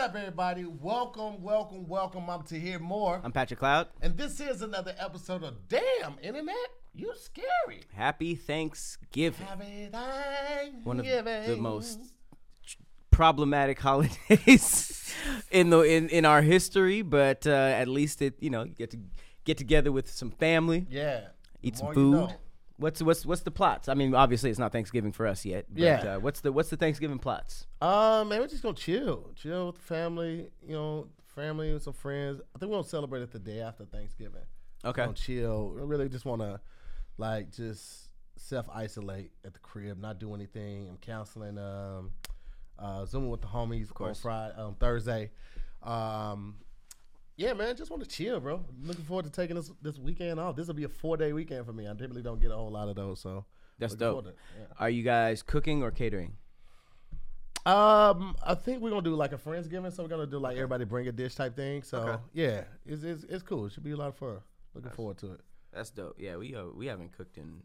up, everybody? Welcome, welcome, welcome. I'm to hear more. I'm Patrick Cloud. And this is another episode of Damn Internet. You scary. Happy Thanksgiving. Happy Thanksgiving. One of the most problematic holidays in the in, in our history, but uh, at least it you know you get to get together with some family, Yeah. eat some food. you know. What's what's what's the plots? I mean, obviously it's not Thanksgiving for us yet. But, Yeah. Uh, what's the what's the Thanksgiving plots? Um, man, we're just gonna chill, chill with the family. You know, family and some friends. I think we're gonna celebrate it the day after Thanksgiving. Okay. Gonna chill. We really just wanna, like, just self isolate at the crib, not do anything. I'm counseling. Um, uh, zooming with the homies on course. Friday, um, Thursday. Um, yeah, man, just want to chill, bro. Looking forward to taking this this weekend off. This will be a four day weekend for me. I typically don't get a whole lot of those, so That's dope. to yeah. Are you guys cooking or catering? Um, I think we're gonna do like a friendsgiving, so we're gonna do like everybody bring a dish type thing. So Okay. yeah, it's, it's it's cool. It should be a lot of fun. Looking forward to it. That's dope. Yeah, we uh, we haven't cooked in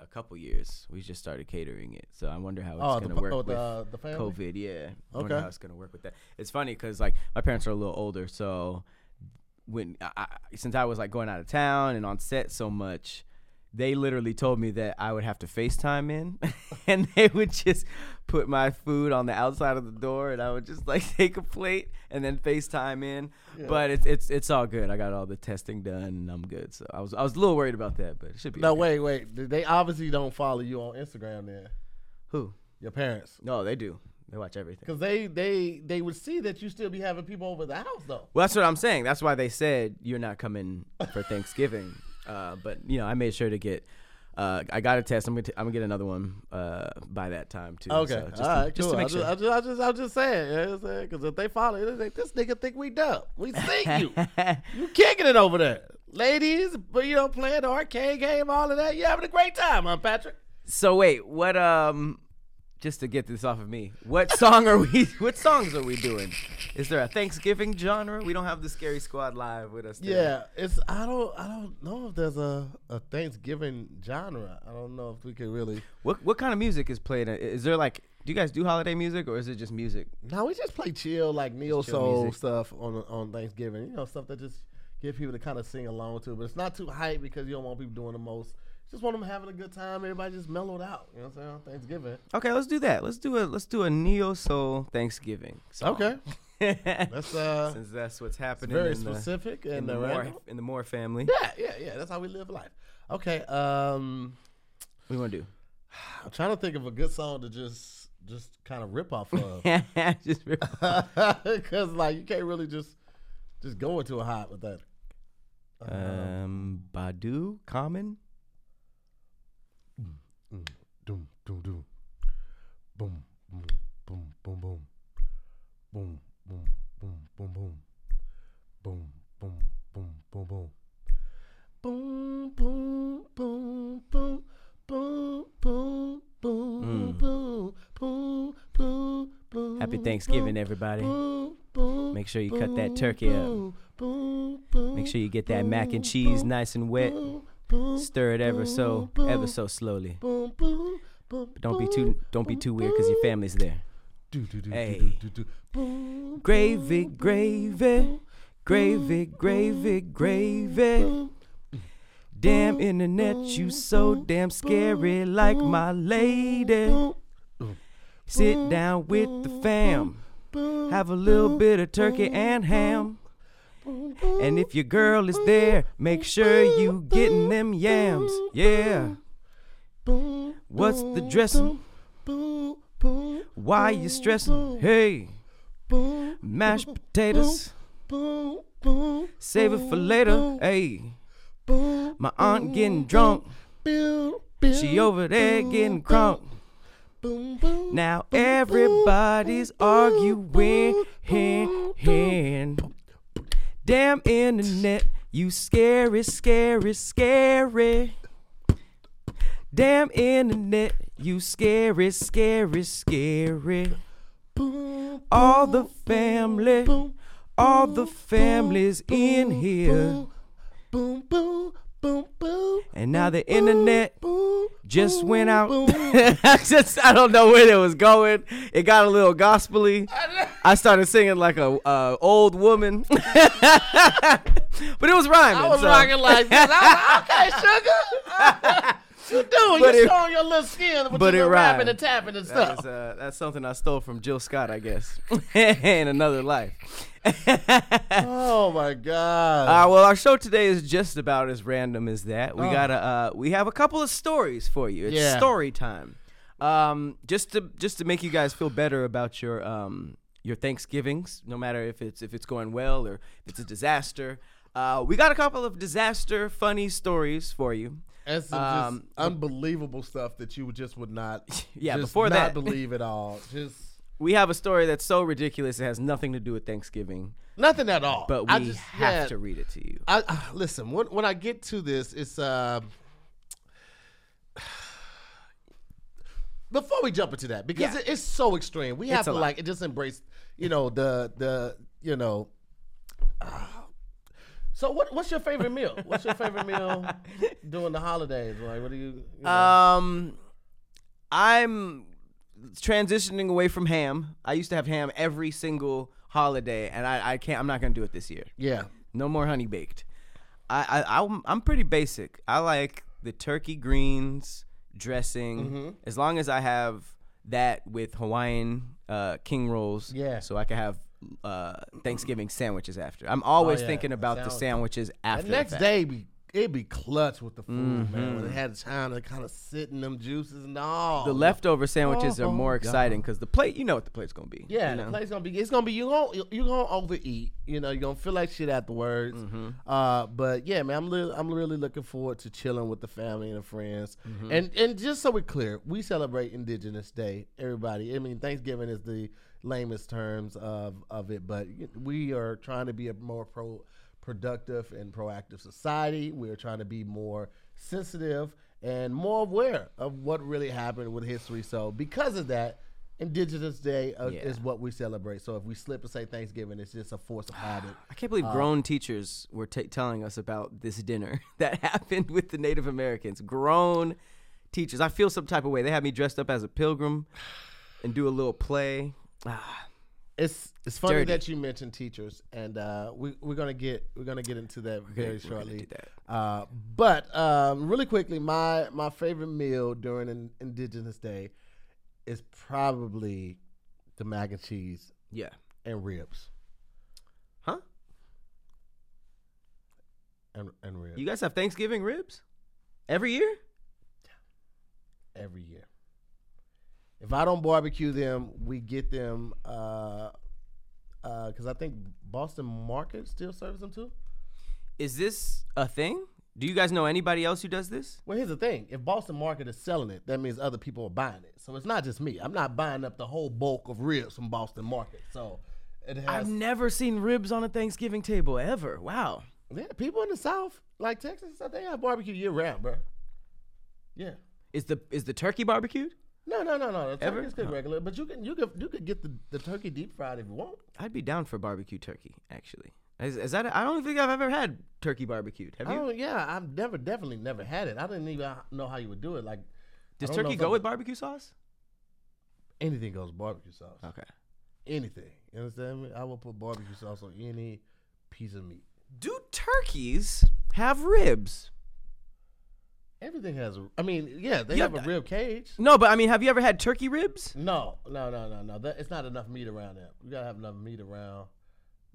a couple years. We just started catering it, so I wonder how it's Oh, gonna fa- work oh, with the, uh, the family. COVID. Yeah, I wonder Okay. how it's gonna work with that. It's funny because like my parents are a little older, so when I, since I was like going out of town and on set so much, they literally told me that I would have to FaceTime in, and they would just put my food on the outside of the door, and I would just like take a plate and then FaceTime in. But it's it's it's all good. I got all the testing done, and I'm good. So I was I was a little worried about that, but it should be. No, okay. wait, wait. They obviously don't follow you on Instagram then. Who? Your parents, No, they do. They watch everything. because they they they would see that you still be having people over the house though. Well, that's what I'm saying. That's why they said you're not coming for Thanksgiving. uh, but you know, I made sure to get. Uh, I got a test. I'm gonna. T- I'm gonna get another one uh, by that time too. Okay, So just all to, right, just cool. to I make just, sure. I just, I just, I'm just saying, you know what I'm saying? Because if they follow you, they think this nigga think we dumb. We see you. you kicking it over there, ladies. But you know, playing the arcade game, all of that. You having a great time, huh, Patrick? so wait, what? Um, just to get this off of me, what song are we? What songs are we doing? Is there a Thanksgiving genre? We don't have the Scary Squad live with us. today. Yeah, it's I don't I don't know if there's a, a Thanksgiving genre. I don't know if we could really. What What kind of music is played? Is there like? Do you guys do holiday music or is it just music? No, we just play chill like neo chill soul music. stuff on on Thanksgiving. You know, stuff that just get people to kind of sing along to, but it's not too hype because you don't want people doing the most. Just want them having a good time. Everybody just mellowed out. You know what I'm saying? Thanksgiving. Okay, let's do that. Let's do a let's do a neo soul Thanksgiving. song. Okay, that's uh Since that's what's happening very in the, specific in and the uh, Moore in the Moore family. Yeah, yeah, yeah. That's how we live life. Okay, um, What do you want to do? I'm trying to think of a good song to just just kind of rip off of. Just rip- Because like you can't really just just go into a hot with that. um, Badu, Common. Boom, boom, boom, boom, boom. Boom, boom, boom, boom, boom. Boom, boom, boom, boom, boom. Boom, boom, boom, boom. Boom, boom, boom, Mm. boom, boom, boom, boom. Happy Thanksgiving, everybody. Make sure you cut that turkey up. Make sure you get that mac and cheese nice and wet. Stir it ever so ever so slowly. But don't be too don't be too weird because your family's there. Hey. Gravy, gravy, gravy, gravy, gravy. Damn internet, you so damn scary like my lady. Sit down with the fam, have a little bit of turkey and ham. And if your girl is there, make sure you getting them yams. Yeah. What's the dressing? Why you stressing? Hey, mashed potatoes, save it for later. Hey, my aunt getting drunk. She over there getting crunk. boom, boom. Now everybody's arguing. Damn internet, you scary, scary, scary. Damn internet, you scary, scary, scary. Boom, All the family, boom, all the families in here. boom, boom, boom, boom. And now the boom, internet boom, just boom, went out. boom. I just I don't know where it was going. It got a little gospely. I started singing like a uh, old woman, but it was rhyming. I was so- rocking like this. I was like, okay, sugar. You doing? But You it- showing your little skin with but your it little rapping and tapping and stuff. is, uh, that's something I stole from Jill Scott, I guess, in another life. oh my god. Uh, well, our show today is just about as random as that. We Oh. got to uh, we have a couple of stories for you. It's Yeah. story time. Um, just to just to make you guys feel better about your um your Thanksgivings, no matter if it's if it's going well or if it's a disaster. Uh, we got a couple of disaster funny stories for you. And some um, unbelievable stuff that you just would not. Yeah, just before not that- believe at all. Just We have a story that's so ridiculous it has nothing to do with Thanksgiving, nothing at all. but we I just, have yeah, to read it to you. I, I listen when when I get to this, it's uh. Before we jump into that, because Yeah. it, it's so extreme, we have It's a to lot. like just embrace, you know, the the you know. uh, so what what's your favorite meal? What's your favorite meal during the holidays? Like what do you? you know? Um, I'm transitioning away from ham. I used to have ham every single holiday, and I, I can't. I'm not gonna do it this year. yeah, No more honey baked. I, I I'm, I'm pretty basic. I like the turkey greens dressing, Mm-hmm. as long as I have that with Hawaiian uh, king rolls. Yeah. So I can have uh, Thanksgiving sandwiches after. I'm always Oh, yeah, thinking the about the sandwich. sandwiches after. the the next fact. day be it be clutch with the food. Mm-hmm. When it had time to kind of sit in them juices and all. the leftover sandwiches Oh, are more exciting because the plate, you know what the plate's gonna be. Yeah, you the plate's gonna be. It's gonna be. You gonna you gonna overeat. You know, you're gonna feel like shit afterwards. Mm-hmm. Uh, but yeah, man, I'm li- I'm really looking forward to chilling with the family and the friends. Mm-hmm. And and just so we're clear, we celebrate Indigenous Day. Everybody. I mean, Thanksgiving is the lamest terms of of it, but we are trying to be a more pro productive and proactive society. We are trying to be more sensitive and more aware of what really happened with history. So because of that. Indigenous Day uh, Yeah. is what we celebrate. So if we slip and say Thanksgiving, it's just a force of habit. I can't believe grown teachers were ta telling us about this dinner that happened with the Native Americans. Grown teachers. I feel some type of way. They had me dressed up as a pilgrim and do a little play. Ah, It's it's funny Dirty. that you mentioned teachers, and uh, we we're gonna get we're gonna get into that very we're gonna shortly. that. Uh, but um, really quickly, my my favorite meal during an Indigenous Day is probably the mac and cheese yeah. and ribs Huh? and and ribs You guys have Thanksgiving ribs every year? every year. If I don't barbecue them, we get them because uh, uh I think Boston Market still serves them too. Is this a thing? Do you guys know anybody else who does this? Well, here's the thing: if Boston Market is selling it, that means other people are buying it. So it's not just me. I'm not buying up the whole bulk of ribs from Boston Market. So it has I've never seen ribs on a Thanksgiving table ever. Wow. yeah, people in the South, like Texas, they have barbecue year round, bro. Yeah. Is the is the turkey barbecued? No, no, no, no. The Ever? turkey's good regular, but you can you can you could get the, the turkey deep fried if you want. I'd be down for barbecue turkey. Actually, is, is that? I don't think I've ever had turkey barbecued. Have I you? don't, yeah, I've never definitely never had it. I didn't even know how you would do it. Like, Does don't know turkey if go I'm- with barbecue sauce? anything goes with barbecue sauce. Okay. Anything. You understand me? I will put barbecue sauce on any piece of meat. Do turkeys have ribs? Everything has a. I mean, yeah, they Yeah, have a rib cage. No, but I mean, have you ever had turkey ribs? No, no, no, no, no. That, it's not enough meat around that. You gotta have enough meat around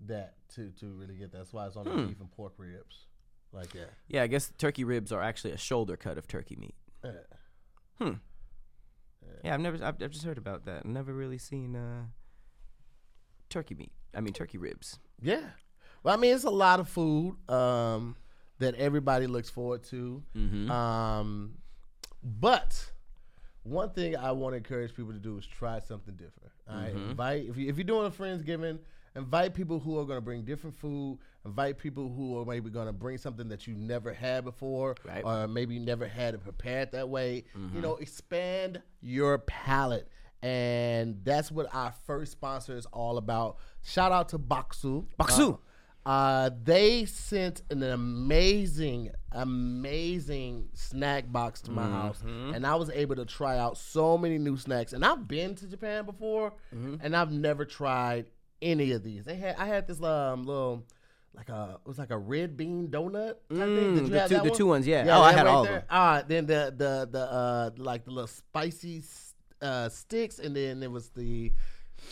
that to to really get that. That's why it's on the Hmm. beef and pork ribs, like that. Yeah, I guess turkey ribs are actually a shoulder cut of turkey meat. Yeah. Hmm. Yeah, I've never. I've, I've just heard about that. Never really seen uh, turkey meat. I mean, turkey ribs. Yeah. Well, I mean, it's a lot of food um, that everybody looks forward to. Mm-hmm. Um, but one thing I want to encourage people to do is try something different. All right? Mm-hmm. invite if, you, if you're doing a friendsgiving, invite people who are going to bring different food. Invite people who are maybe going to bring something that you never had before, Right. or maybe you never had it prepared that way. Mm-hmm. You know, expand your palate. And that's what our first sponsor is all about. Shout out to Bokksu. Bokksu. Uh, Uh, they sent an amazing, amazing snack box to my house, and I was able to try out so many new snacks. And I've been to Japan before, and I've never tried any of these. They had I had this um little. Like a, it was like a red bean donut. Type thing. Mm, the two- the one? two ones, yeah. Oh, I had all of them. All right, then the the the uh like the little spicy uh sticks, and then there was the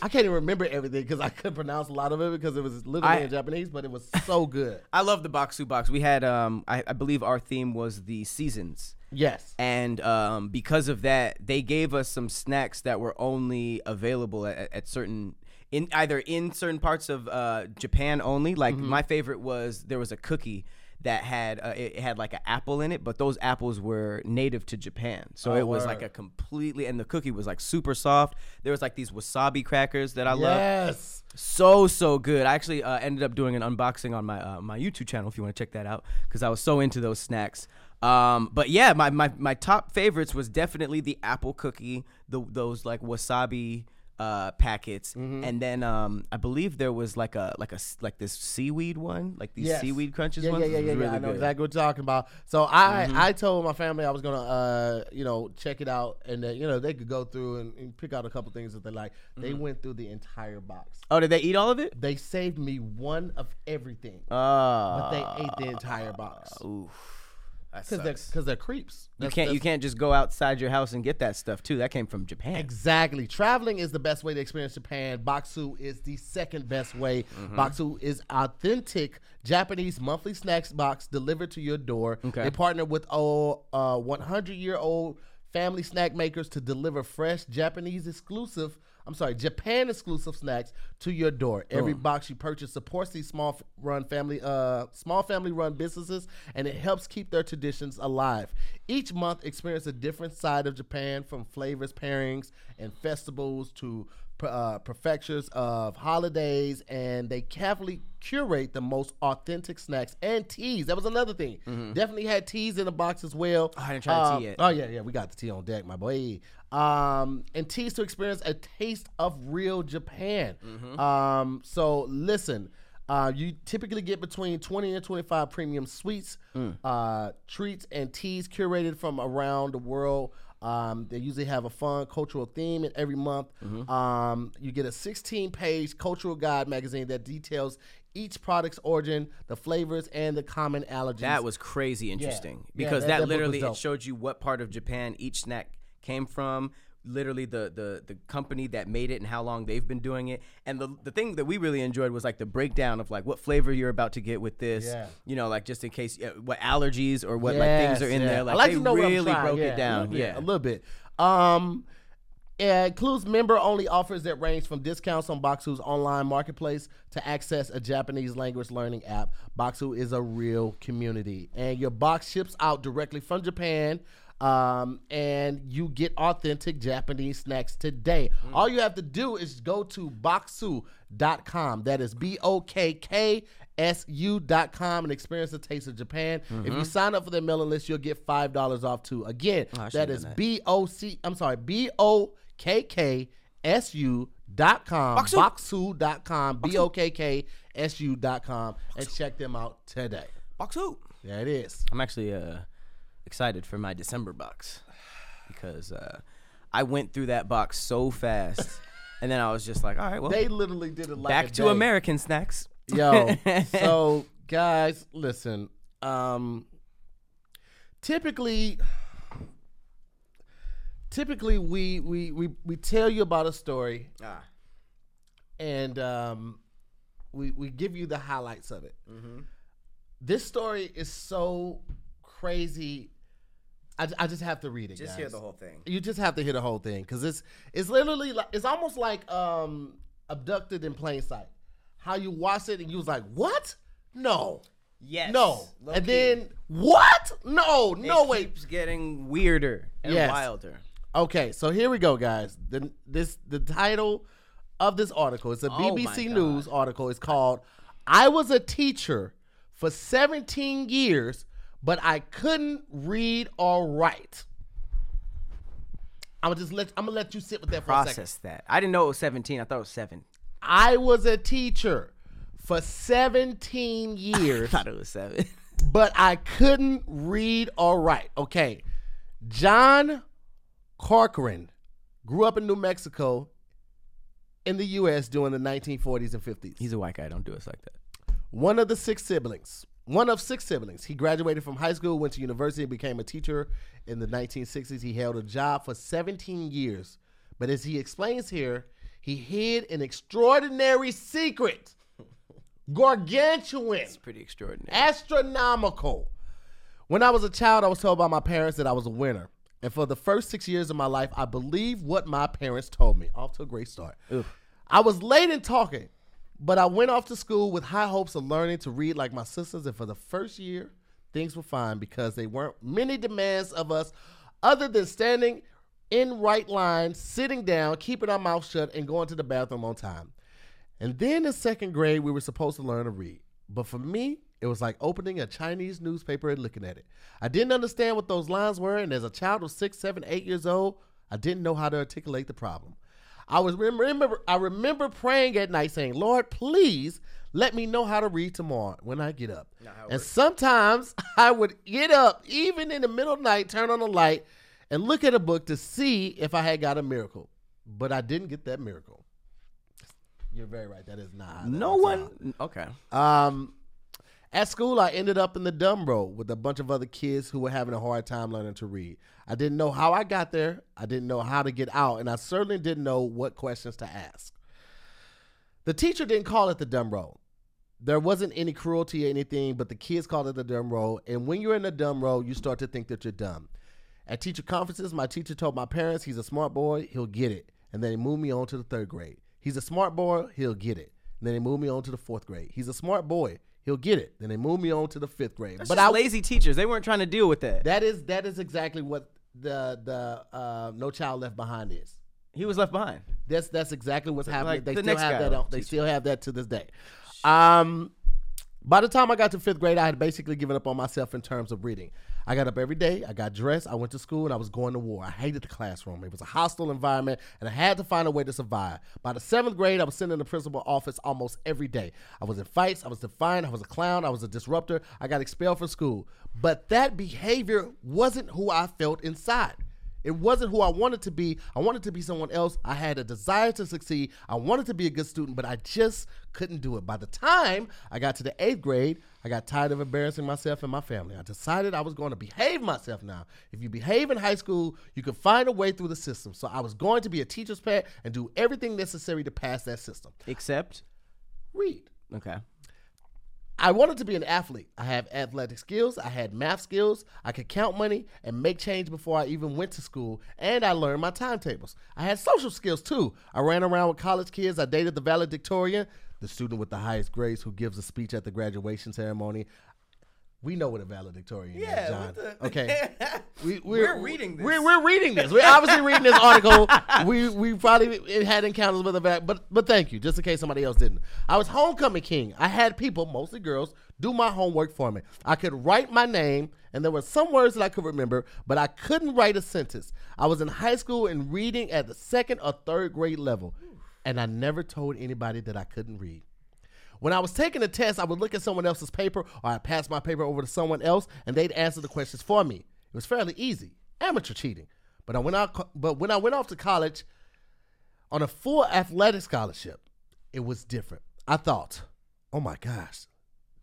I can't even remember everything because I couldn't pronounce a lot of it because it was literally I- in Japanese, but it was so good. I love the Bokksu box. We had, um, I, I believe our theme was the seasons. Yes. and um, because of that, they gave us some snacks that were only available at, at certain in either in certain parts of uh, Japan only. Like Mm-hmm. my favorite was there was a cookie that had uh, it, had like an apple in it, but those apples were native to Japan, so Oh, it was like a completely and the cookie was like super soft. There was like these wasabi crackers that I love Yes. so so good. I actually uh, ended up doing an unboxing on my uh, my YouTube channel if you want to check that out because I was so into those snacks. Um, but yeah, my, my my top favorites was definitely the apple cookie, the those like wasabi uh packets Mm-hmm. and then um i believe there was like a like a s- like this seaweed one like these Yes. seaweed crunches Yeah, ones yeah, yeah, It was yeah, yeah. I know good. exactly what you're talking about. So I, Mm-hmm. I told my family I was gonna, uh, you know, check it out, and that you know they could go through and, and pick out a couple things that they like. They Mm-hmm. went through the entire box. oh did they eat all of it They saved me one of everything, uh but they ate the entire box oof, that because they're because they're creeps. you That's- can't you that's- can't just go outside your house and get that stuff too that came from japan Exactly. Traveling is the best way to experience Japan. Bokksu is the second best way. Mm-hmm. Bokksu is authentic Japanese monthly snacks box delivered to your door. Okay. They partner with oh, uh, 100 year old family snack makers to deliver fresh Japanese exclusive. I'm sorry, Japan exclusive snacks to your door. Every box you purchase supports these small run family, uh, small family run businesses, and it helps keep their traditions alive. Each month, experience a different side of Japan, from flavors, pairings, and festivals to uh, prefectures of holidays, and they carefully curate the most authentic snacks and teas. That was another thing. Definitely had teas in the box as well. Mm-hmm. I didn't try the tea Uh, yet. Oh yeah, yeah, we got the tea on deck, my boy. Um, and teas to experience a taste of real Japan. Mm-hmm. Um, so listen. Uh, you typically get between 20 and 25 premium sweets, Mm. uh, treats, and teas curated from around the world. Um, they usually have a fun cultural theme in every month. Mm-hmm. Um, you get a 16 page cultural guide magazine that details each product's origin, the flavors, and the common allergies. That was crazy interesting Yeah, because that- that, that literally it showed you what part of Japan each snack came from. Literally the, the the company that made it and how long they've been doing it. And the the thing that we really enjoyed was like the breakdown of like what flavor you're about to get with this. Yeah. You know, like just in case uh, what allergies or what like things are in Yes, there. Like, I like they to know what I'm really trying, broke yeah, it down. A yeah. a little bit. Um, it includes member only offers that range from discounts on Bokksu's online marketplace to access a Japanese language learning app. Boxu is a real community, and your box ships out directly from Japan. Um, and you get authentic Japanese snacks today. All you have to do is go to bokksu.com. That is B O K K su.com and experience the taste of Japan. If you sign up for their mailing list, you'll get five dollars off too. Again, should've that is. B O C. I'm sorry, B O K K S U dot com. Bokksu. Bokksu dot com. B O K K S U dot com and check them out today. Box who? There it is. I'm actually uh, excited for my December box because uh, I went through that box so fast, and then I was just like, all right, well, They literally did it like back to day. American snacks. Yo, so guys, listen. Um typically typically we we we we tell you about a story Ah. and um we we give you the highlights of it. Mm-hmm. This story is so crazy. I, I just have to read it. Just guys. hear the whole thing. You just have to hear the whole thing because it's it's literally like it's almost like um abducted in plain sight. How you watch it and you was like, what? No, Yes. no, Low and then what? No, no it way. keeps getting weirder and Yes. wilder. Okay, so here we go, guys. The this the title of this article. It's a Oh BBC. News article. It's called "I was a teacher for 17 years, but I couldn't read or write." I'm gonna just let I'm gonna let you sit with that for a second. Process that. I didn't know it was 17. I thought it was seven. I was a teacher for 17 years, thought it was seven. but I couldn't read or write. Okay. John Corcoran grew up in New Mexico in the U.S. during the 1940s and 50s. He's a white guy. Don't do us like that. One of the six siblings. One of six siblings. He graduated from high school, went to university, and became a teacher in the 1960s. He held a job for 17 years. But as he explains here, he hid an extraordinary secret. Gargantuan. It's pretty extraordinary. astronomical. When I was a child, I was told by my parents that I was a winner. And for the first six years of my life, I believed what my parents told me. Off to a great start. Oof. I was late in talking, but I went off to school with high hopes of learning to read like my sisters. And for the first year, things were fine because there weren't many demands of us other than standing in right line, sitting down, keeping our mouth shut, and going to the bathroom on time. And then in second grade, we were supposed to learn to read. But for me, it was like opening a Chinese newspaper and looking at it. I didn't understand what those lines were, and as a child of six, seven, eight years old, I didn't know how to articulate the problem. I was remember I remember praying at night saying, Lord, please let me know how to read tomorrow when I get up. And sometimes I would get up, even in the middle of the night, turn on the light, and look at a book to see if I had got a miracle. But I didn't get that miracle. You're very right. That is not. that No works out. one. Okay. Um, at school, I ended up in the dumb row with a bunch of other kids who were having a hard time learning to read. I didn't know how I got there. I didn't know how to get out, and I certainly didn't know what questions to ask. The teacher didn't call it the dumb row. There wasn't any cruelty or anything, but the kids called it the dumb row. And when you're in the dumb row, you start to think that you're dumb. At teacher conferences, my teacher told my parents he's a smart boy, he'll get it. And then he moved me on to the third grade. He's a smart boy, he'll get it. And then he moved me on to the fourth grade. He's a smart boy, he'll get it. Then they moved me on to the fifth grade. That's but I lazy teachers. They weren't trying to deal with that. that is that is exactly what the the uh, No Child Left Behind is. He was left behind. That's that's exactly what's happening. like they the still have that. On, they still have that to this day. Um, by the time I got to fifth grade, I had basically given up on myself in terms of reading. I got up every day. I got dressed. I went to school, and I was going to war. I hated the classroom. It was a hostile environment, and I had to find a way to survive. By the seventh grade, I was sitting in the principal office almost every day. I was in fights. I was defiant. I was a clown. I was a disruptor. I got expelled from school. But that behavior wasn't who I felt inside. It wasn't who I wanted to be. I wanted to be someone else. I had a desire to succeed. I wanted to be a good student, but I just couldn't do it. By the time I got to the eighth grade, I got tired of embarrassing myself and my family. I decided I was going to behave myself now. If you behave in high school, you can find a way through the system. So I was going to be a teacher's pet and do everything necessary to pass that system. Except. Read. Okay. I wanted to be an athlete. I have athletic skills, I had math skills, I could count money and make change before I even went to school, and I learned my timetables. I had social skills too. I ran around with college kids, I dated the valedictorian, the student with the highest grades who gives a speech at the graduation ceremony. We know what a valedictorian Yeah, is, John. the- okay. We, We're reading this. We're, we're reading this. We're obviously reading this article. We we probably had encounters with a vac, but but thank you, just in case somebody else didn't. I was homecoming king. I had people, mostly girls, do my homework for me. I could write my name, and there were some words that I could remember, but I couldn't write a sentence. I was in high school and reading at the second or third grade level, and I never told anybody that I couldn't read. When I was taking a test, I would look at someone else's paper or I'd pass my paper over to someone else and they'd answer the questions for me. It was fairly easy. Amateur cheating. But I went out but when I went off to college on a full athletic scholarship, it was different. I thought, "Oh my gosh.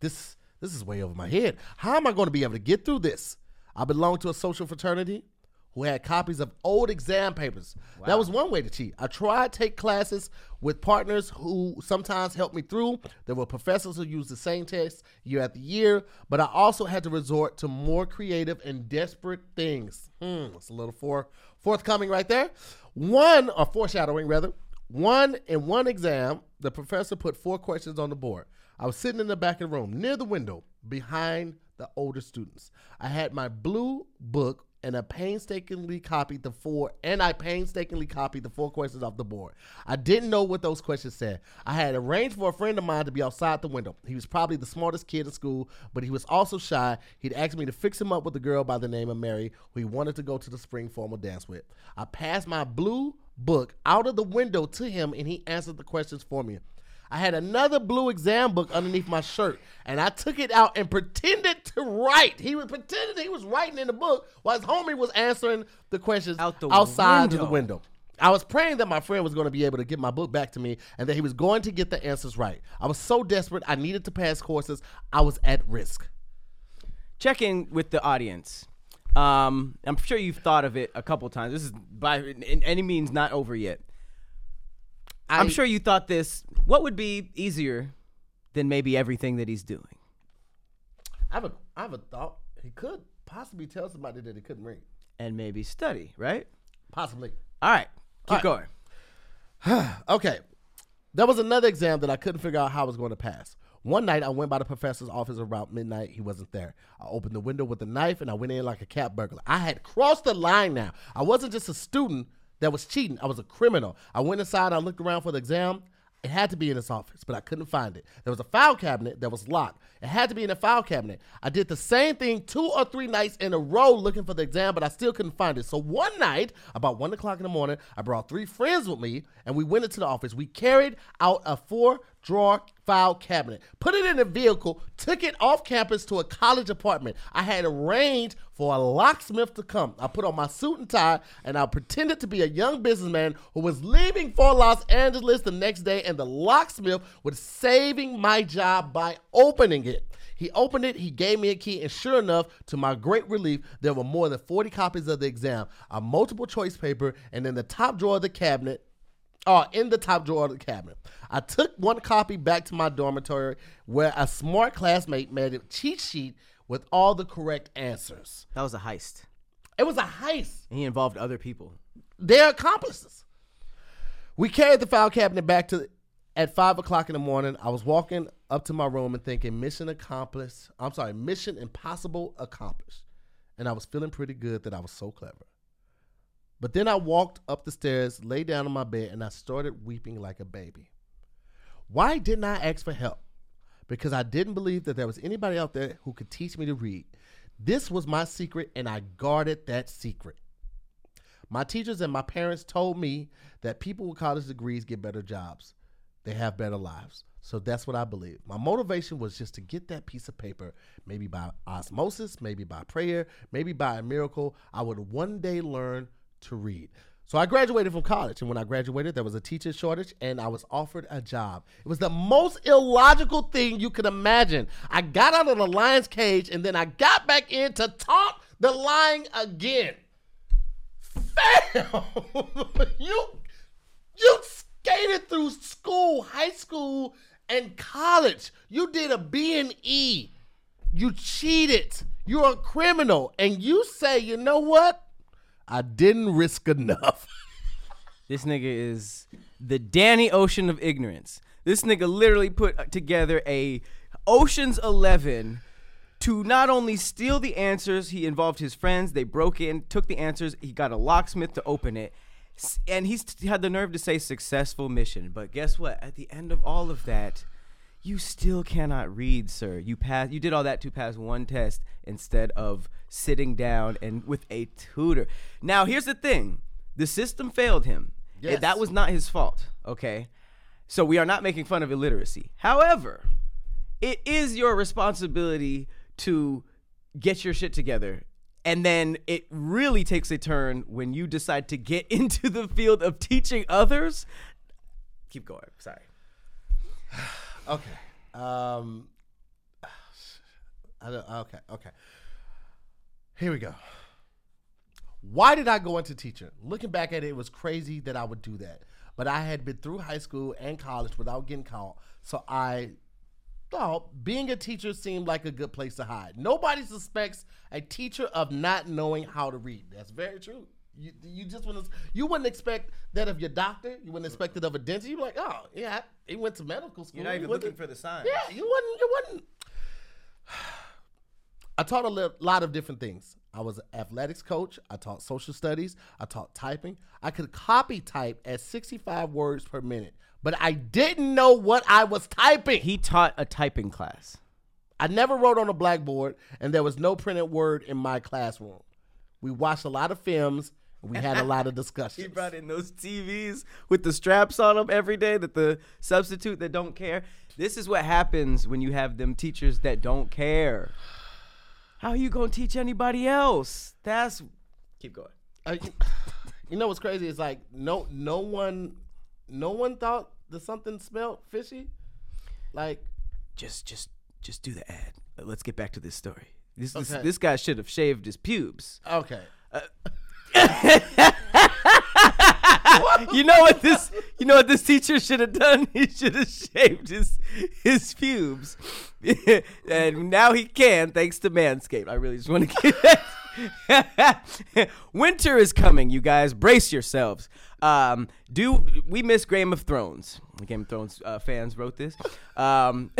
This this is way over my head. How am I going to be able to get through this?" I belong to a social fraternity who had copies of old exam papers. That was one way to cheat. I tried to take classes with partners who sometimes helped me through. There were professors who used the same test year after year, but I also had to resort to more creative and desperate things. Hmm, it's a little for, forthcoming right there. One, or foreshadowing rather, one in one exam, the professor put four questions on the board. I was sitting in the back of the room near the window behind the older students. I had my blue book and I painstakingly copied the four and I painstakingly copied the four questions off the board. I didn't know what those questions said. I had arranged for a friend of mine to be outside the window. He was probably the smartest kid in school, but he was also shy. He'd asked me to fix him up with a girl by the name of Mary who he wanted to go to the spring formal dance with. I passed my blue book out of the window to him and he answered the questions for me. I had another blue exam book underneath my shirt, and I took it out and pretended to write. He was pretending he was writing in the book while his homie was answering the questions Out the outside of the window. window. I was praying that my friend was going to be able to get my book back to me and that he was going to get the answers right. I was so desperate. I needed to pass courses. I was at risk. check in with the audience. Um, I'm sure you've thought of it a couple times. This is by in any means not over yet. I, am sure you thought this. What would be easier than maybe everything that he's doing? I have a, I have a thought. He could possibly tell somebody that he couldn't read. And maybe study, right? Possibly. All right, keep All right. going. Okay. There was another exam that I couldn't figure out how I was going to pass. One night I went by the professor's office around midnight. He wasn't there. I opened the window with a knife and I went in like a cat burglar. I had crossed the line now. I wasn't just a student that was cheating, I was a criminal. I went inside, I looked around for the exam. It had to be in his office, but I couldn't find it. There was a file cabinet that was locked. It had to be in the file cabinet. I did the same thing two or three nights in a row looking for the exam, but I still couldn't find it. So one night, about one o'clock in the morning, I brought three friends with me and we went into the office. We carried out a four drawer file cabinet, put it in a vehicle, took it off campus to a college apartment. I had arranged for a locksmith to come. I put on my suit and tie and I pretended to be a young businessman who was leaving for Los Angeles the next day, and the locksmith was saving my job by opening it. He opened it, he gave me a key, and sure enough, to my great relief, there were more than 40 copies of the exam, a multiple choice paper, and in the top drawer of the cabinet, uh, in the top drawer of the cabinet. I took one copy back to my dormitory where a smart classmate made a cheat sheet with all the correct answers. That was a heist. It was a heist. And he involved other people. They're accomplices. We carried the file cabinet back to at five o'clock in the morning. I was walking up to my room and thinking, mission accomplished. I'm sorry, mission impossible accomplished. And I was feeling pretty good that I was so clever. But then I walked up the stairs, lay down on my bed, and I started weeping like a baby. Why didn't I ask for help? Because I didn't believe that there was anybody out there who could teach me to read. This was my secret, and I guarded that secret. My teachers and my parents told me that people with college degrees get better jobs. They have better lives. So that's what I believe. My motivation was just to get that piece of paper, maybe by osmosis, maybe by prayer, maybe by a miracle. I would one day learn to read. So I graduated from college, and when I graduated, there was a teacher shortage, and I was offered a job. It was the most illogical thing you could imagine. I got out of the lion's cage, and then I got back in to taunt the lion again. Fam, you you skated through school, high school, and college. You did a B and E. You cheated. You're a criminal, and you say, you know what? I didn't risk enough. This nigga is the Danny Ocean of ignorance. This nigga literally put together a Ocean's 11 to not only steal the answers, he involved his friends. They broke in, took the answers. He got a locksmith to open it. And he's he had the nerve to say successful mission. But guess what? At the end of all of that, you still cannot read, sir. You pass you did all that to pass one test instead of sitting down and with a tutor. Now, here's the thing. The system failed him. Yes. That was not his fault, okay? So we are not making fun of illiteracy. However, it is your responsibility to get your shit together. And then it really takes a turn when you decide to get into the field of teaching others. Keep going. Sorry. Okay. Um. I don't, okay. Okay. Here we go. Why did I go into teaching? Looking back at it, it was crazy that I would do that. But I had been through high school and college without getting caught, so I thought being a teacher seemed like a good place to hide. Nobody suspects a teacher of not knowing how to read. That's very true. You, you just wouldn't you wouldn't expect that of your doctor. You wouldn't expect it of a dentist. You'd be like, oh yeah, he went to medical school. You're not He even wasn't- looking for the signs. yeah, you wouldn't. You wouldn't. I taught a li- lot of different things. I was an athletics coach. I taught social studies. I taught typing. I could copy type at 65 words per minute, but I didn't know what I was typing. He taught a typing class. I never wrote on a blackboard, and there was no printed word in my classroom. We watched a lot of films We had a lot of discussions. He brought in those TVs with the straps on them every day that the substitute that don't care. This is what happens when you have them teachers that don't care. How are you going to teach anybody else? That's keep going. Uh, you- you know what's crazy? It's like no, no one, no one thought that something smelled fishy. Like Just just just do the ad. Uh, Let's get back to this story. This this, Okay. this guy should have shaved his pubes. okay, you know what this you know what this teacher should have done? He should have shaved his his pubes. and now he can thanks to Manscaped. I really just want to get that. Winter is coming, you guys. Brace yourselves. Um, do we miss Game of Thrones? Game of Thrones uh, fans wrote this. Um,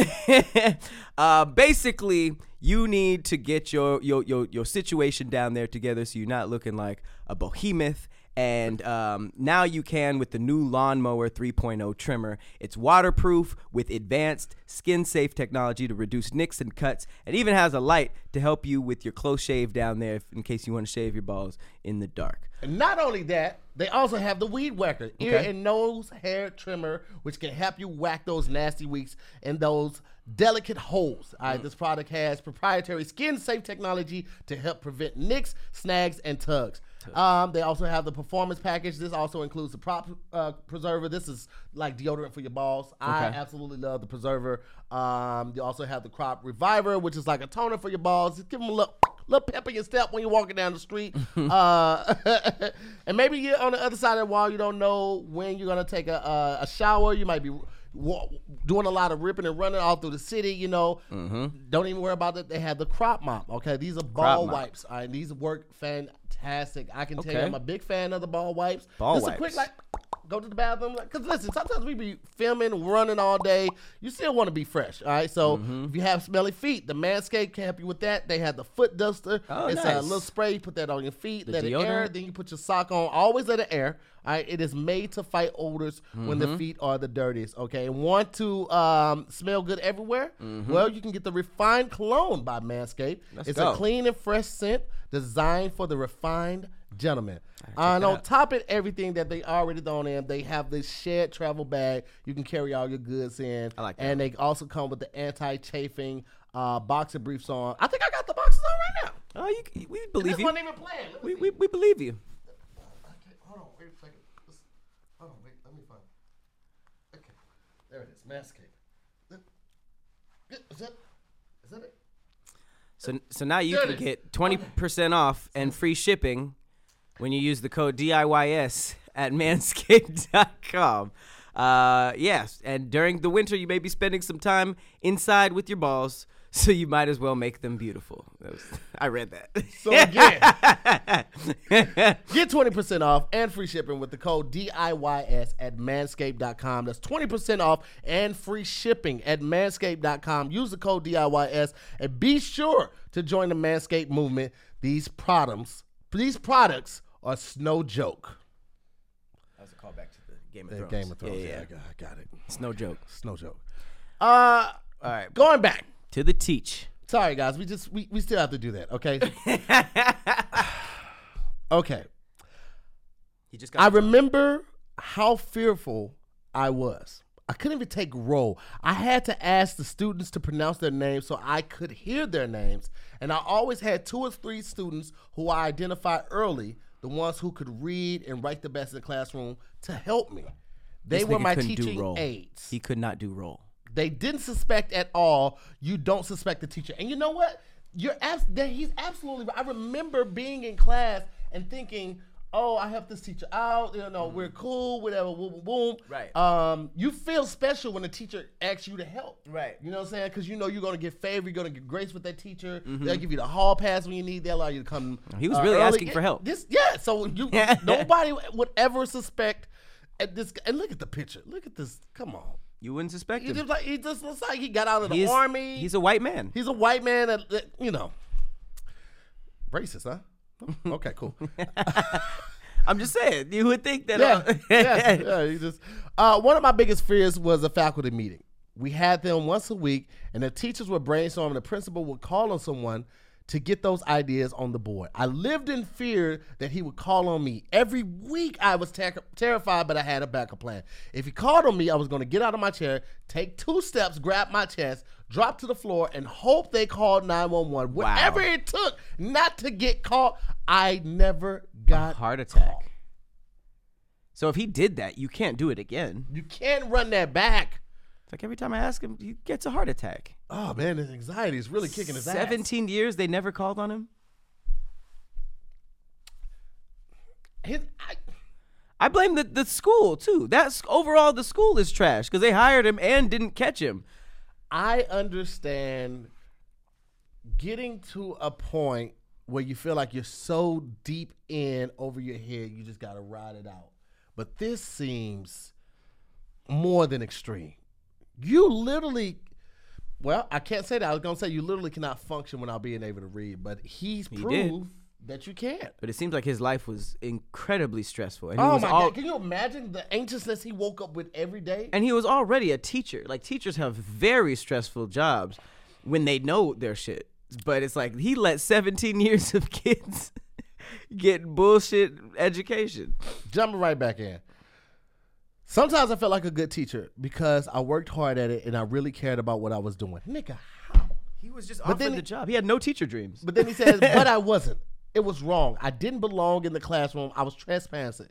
uh, basically, you need to get your, your your your situation down there together so you're not looking like a behemoth and um, now you can with the new lawnmower 3.0 trimmer. It's waterproof with advanced skin safe technology to reduce nicks and cuts, and even has a light to help you with your close shave down there if, in case you want to shave your balls in the dark. And not only that, they also have the weed whacker, ear Okay. and nose hair trimmer, which can help you whack those nasty weeks and those delicate holes. All right, this product has proprietary skin safe technology to help prevent nicks, snags, and tugs. Um, they also have the performance package. This also includes the prop uh, preserver. This is like deodorant for your balls. I Okay. absolutely love the preserver. Um, you also have the crop reviver, which is like a toner for your balls. Just give them a little, little pep in your step when you're walking down the street. uh, and maybe you're on the other side of the wall. You don't know when you're gonna take a, a, a shower. You might be wa- doing a lot of ripping and running all through the city. You know, mm-hmm. don't even worry about it. They have the crop mop. Okay, these are ball wipes. All right, these work fantastic. I can tell you, I'm a big fan of the ball wipes. Ball Just a quick wipes. like go to the bathroom. Because listen, sometimes we be filming, running all day. You still want to be fresh, all right? So Mm-hmm. if you have smelly feet, the Manscaped can help you with that. They have the foot duster. Oh, it's a little spray. You put that on your feet. The let it air. deodorant? Then you put your sock on. Always let it air. All right. It is made to fight odors when Mm-hmm. the feet are the dirtiest. Okay. Want to um, smell good everywhere? Well, you can get the refined cologne by Manscaped. Mm-hmm. Let's it's go. a clean and fresh scent designed for the refined gentleman. check and on top of everything that they already thrown in, they have this shared travel bag you can carry all your goods in. I like that. And they also come with the anti-chafing uh, boxer briefs on. I think I got the boxes on right now. Oh, you, we This believe you. even planned. Let We, we, we believe you. Okay, hold on, wait a second. This- hold on, wait, let me find. it. Okay, there it is, Manscaped. Is that, is that it? So, so now you There can get 20% off and free shipping when you use the code DIYS at manscaped.com. Uh, yes, and during the winter, you may be spending some time inside with your balls, so you might as well make them beautiful. Was, I read that. So again, get 20% off and free shipping with the code DIYS at manscaped.com. That's 20% off and free shipping at manscaped.com. Use the code DIYS and be sure to join the Manscaped movement. These products, these products are Snow joke. That was a callback to the Game of The Thrones. Game of Thrones. Yeah, Yeah, yeah. I, got, I got it. It's no joke. No joke. Uh, All right, going back. to the teach. Sorry, guys. We just we, we still have to do that. Okay. okay. He just I got. remember how fearful I was. I couldn't even take roll. I had to ask the students to pronounce their names so I could hear their names. And I always had two or three students who I identified early, the ones who could read and write the best in the classroom, to help me. They This were my teaching aides. he could not do roll. They didn't suspect at all. You don't suspect the teacher. And you know what? You're abs- that he's absolutely. I remember being in class and thinking, "Oh, I helped this teacher out. You know, we're cool. Whatever. Boom, boom, boom." Right. Um, you feel special when the teacher asks you to help. Right. You know what I'm saying? Because you know you're gonna get favor. You're gonna get grace with that teacher. Mm-hmm. They'll give you the hall pass when you need. They'll allow you to come. He was uh, really early. asking for help. This, yeah. So you nobody would ever suspect. At this, and look at the picture. Look at this. Come on. You wouldn't suspect He him. just like he just looks like he got out of the He's- army. He's a white man. He's a white man that, that you know. Racist, huh? Okay, cool. I'm just saying. You would think that. yeah, yeah, yeah. He just uh, one of my biggest fears was a faculty meeting. We had them once a week, and the teachers would brainstorm. And the principal would call on someone to get those ideas on the board. I lived in fear that he would call on me. Every week I was ter- terrified, but I had a backup plan. If he called on me, I was going to get out of my chair, take two steps, grab my chest, drop to the floor, and hope they called 911. Whatever it took not to get caught, I never got Heart attack. caught. So if he did that, you can't do it again. You can't run that back. It's like every time I ask him, he gets a heart attack. Oh man, his anxiety is really kicking his ass. 17 years, they never called on him? His, I, I blame the, the school too. That's overall the school is trash because they hired him and didn't catch him. I understand getting to a point where you feel like you're so deep in over your head, you just got to ride it out. But this seems more than extreme. You literally, well, I can't say that. I was going to say you literally cannot function without being able to read, but he's did. proved that you can't. But it seems like his life was incredibly stressful. And he Oh was my God. Can you imagine the anxiousness he woke up with every day? And he was already a teacher. Like teachers have very stressful jobs when they know their shit. But it's like he let 17 years of kids get bullshit education. jumping right back in. Sometimes I felt like a good teacher because I worked hard at it and I really cared about what I was doing. Nigga, how? He was just offered then the he- job. He had no teacher dreams. But then he says, but I wasn't. It was wrong. I didn't belong in the classroom. I was trespassing.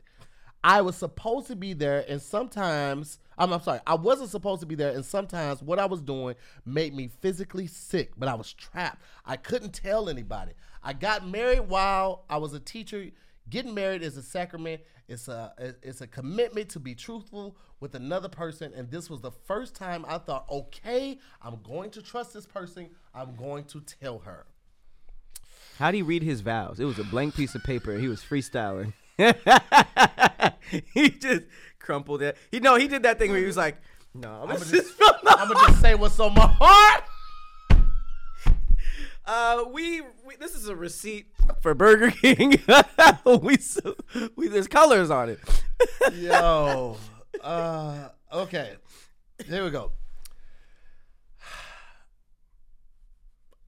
I was supposed to be there, and sometimes I'm, I'm sorry, I wasn't supposed to be there, and sometimes what I was doing made me physically sick, but I was trapped. I couldn't tell anybody. I got married while I was a teacher. Getting married is a sacrament. It's a it's a commitment to be truthful with another person, and this was the first time I thought, okay, I'm going to trust this person. I'm going to tell her. How'd you read his vows? It was a blank piece of paper he was freestyling. he just crumpled it. He no, he did that thing where he was like, No, I'ma this just- the I'm gonna just say what's on my heart. Uh, we, we this is a receipt for Burger King. we, we there's colors on it. Yo, uh, okay, here we go.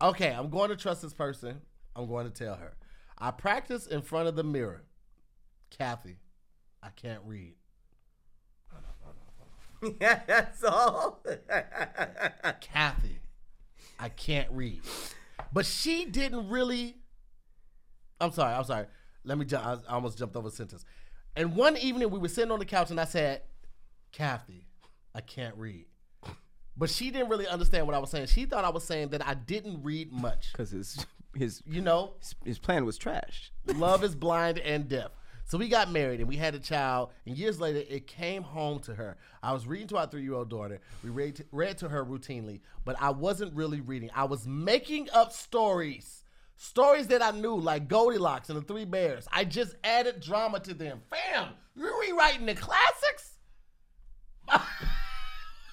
Okay, I'm going to trust this person. I'm going to tell her. I practice in front of the mirror. Kathy, I can't read. yeah, that's all. Kathy, I can't read. But she didn't really. I'm sorry. I'm sorry. Let me jump. I almost jumped over a sentence. And one evening we were sitting on the couch and I said, Kathy, I can't read. But she didn't really understand what I was saying. She thought I was saying that I didn't read much. Because his his You know, his plan was trash. love is blind and deaf. So we got married and we had a child. And years later, it came home to her. I was reading to our three year old daughter. We read to, read to her routinely, but I wasn't really reading. I was making up stories. Stories that I knew, like Goldilocks and the Three Bears. I just added drama to them. Fam, you're rewriting the classics?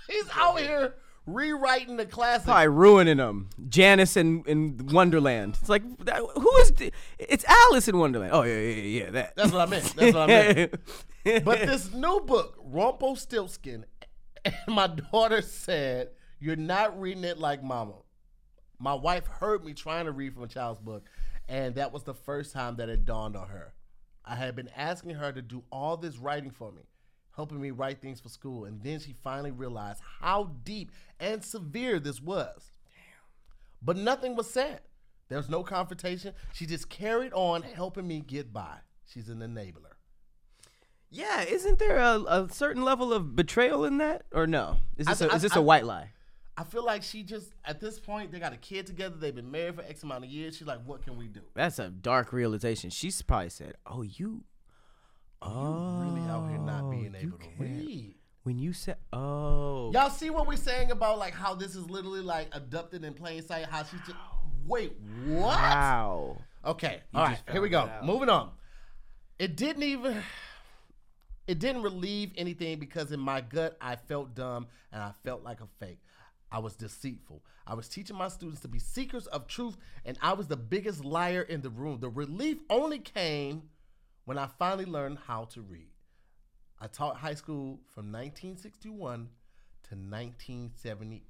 He's out here rewriting the classics. Probably ruining them. Janice in, in Wonderland. It's like that, who is? It's Alice in Wonderland. Oh yeah, yeah, yeah. That. That's what I meant. That's what I meant. But this new book, Rumpelstiltskin, and my daughter said, You're not reading it like mama. My wife heard me trying to read from a child's book, and that was the first time that it dawned on her. I had been asking her to do all this writing for me, helping me write things for school, and then she finally realized how deep and severe this was. Damn. But nothing was said. There was no confrontation. She just carried on helping me get by. She's an enabler. yeah, isn't there a, a certain level of betrayal in that, or no? Is this I- a, I- is this I- a white lie? I feel like she just at this point they got a kid together. They've been married for X amount of years. She's like, what can we do? That's a dark realization. She's probably said, "Oh, you, oh, really out here not oh, being able to can't- read. When you said, oh, Y'all see what we're saying about like how this is literally like abducted in plain sight? How she just wait, what? wow. Okay, You all right, here we go. Moving on. It didn't even. It didn't relieve anything because in my gut I felt dumb and I felt like a fake. I was deceitful. I was teaching my students to be seekers of truth, and I was the biggest liar in the room. The relief only came when I finally learned how to read. I taught high school from 1961 to 1978.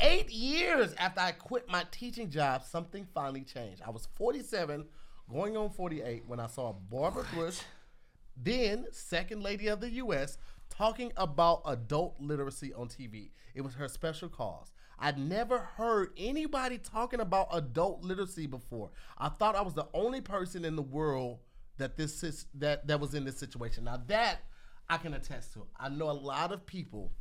eight years after I quit my teaching job, something finally changed. I was 47, going on 48, when I saw Barbara Bush, then second lady of the U.S., talking about adult literacy on TV. It was her special cause. I'd never heard anybody talking about adult literacy before. I thought I was the only person in the world that this is that that was in this situation. Now that I can attest to. I know a lot of people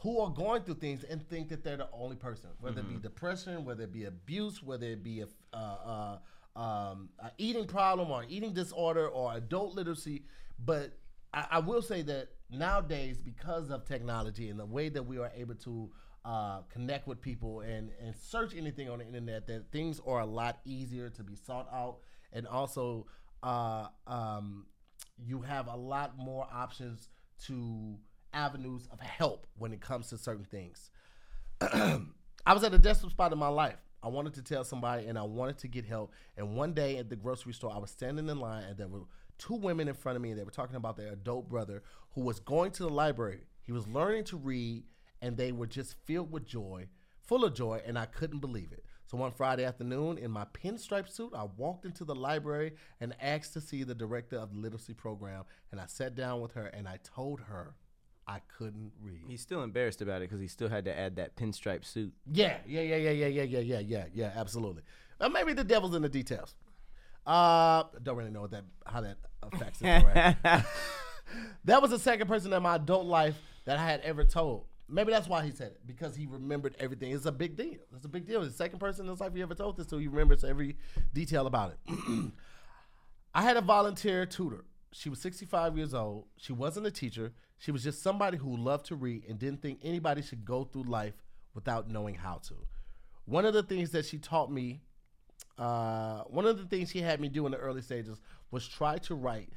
who are going through things and think that they're the only person, whether it be depression, whether it be abuse, whether it be a, uh, uh, um, a eating problem or eating disorder or adult literacy. But I, I will say that nowadays, because of technology and the way that we are able to uh, connect with people and, and search anything on the internet, that things are a lot easier to be sought out, and also uh, um, you have a lot more options to avenues of help when it comes to certain things. I was at a desperate spot in my life. I wanted to tell somebody and I wanted to get help. And one day at the grocery store, I was standing in line and there were two women in front of me and they were talking about their adult brother who was going to the library. He was learning to read and they were just filled with joy, full of joy, and I couldn't believe it. So one Friday afternoon, in my pinstripe suit, I walked into the library and asked to see the director of the literacy program. And I sat down with her and I told her I couldn't read. He's still embarrassed about it because he still had to add that pinstripe suit. Yeah, yeah, yeah, yeah, yeah, yeah, yeah, yeah, yeah, yeah, absolutely. Uh, maybe the devil's in the details. Uh, don't really know what that how that affects it. Right? that was the second person in my adult life that I had ever told. Maybe that's why he said it because he remembered everything. It's a big deal. It's a big deal. The second person in his life he ever told this to. He remembers every detail about it. I had a volunteer tutor. She was 65 years old. She wasn't a teacher. She was just somebody who loved to read and didn't think anybody should go through life without knowing how to. One of the things that she taught me, uh, one of the things she had me do in the early stages was try to write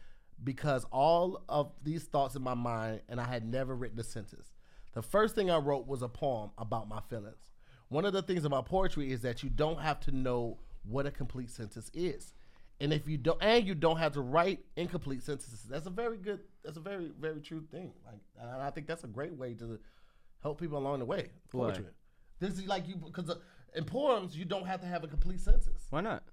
because all of these thoughts in my mind, and I had never written a sentence. The first thing I wrote was a poem about my feelings. One of the things about poetry is that you don't have to know what a complete sentence is. And if you don't and you don't have to write incomplete sentences, that's a very good that's a very, very true thing. Like I think that's a great way to help people along the way. Poetry. This is like you because uh, in poems you don't have to have a complete sentence. Why not?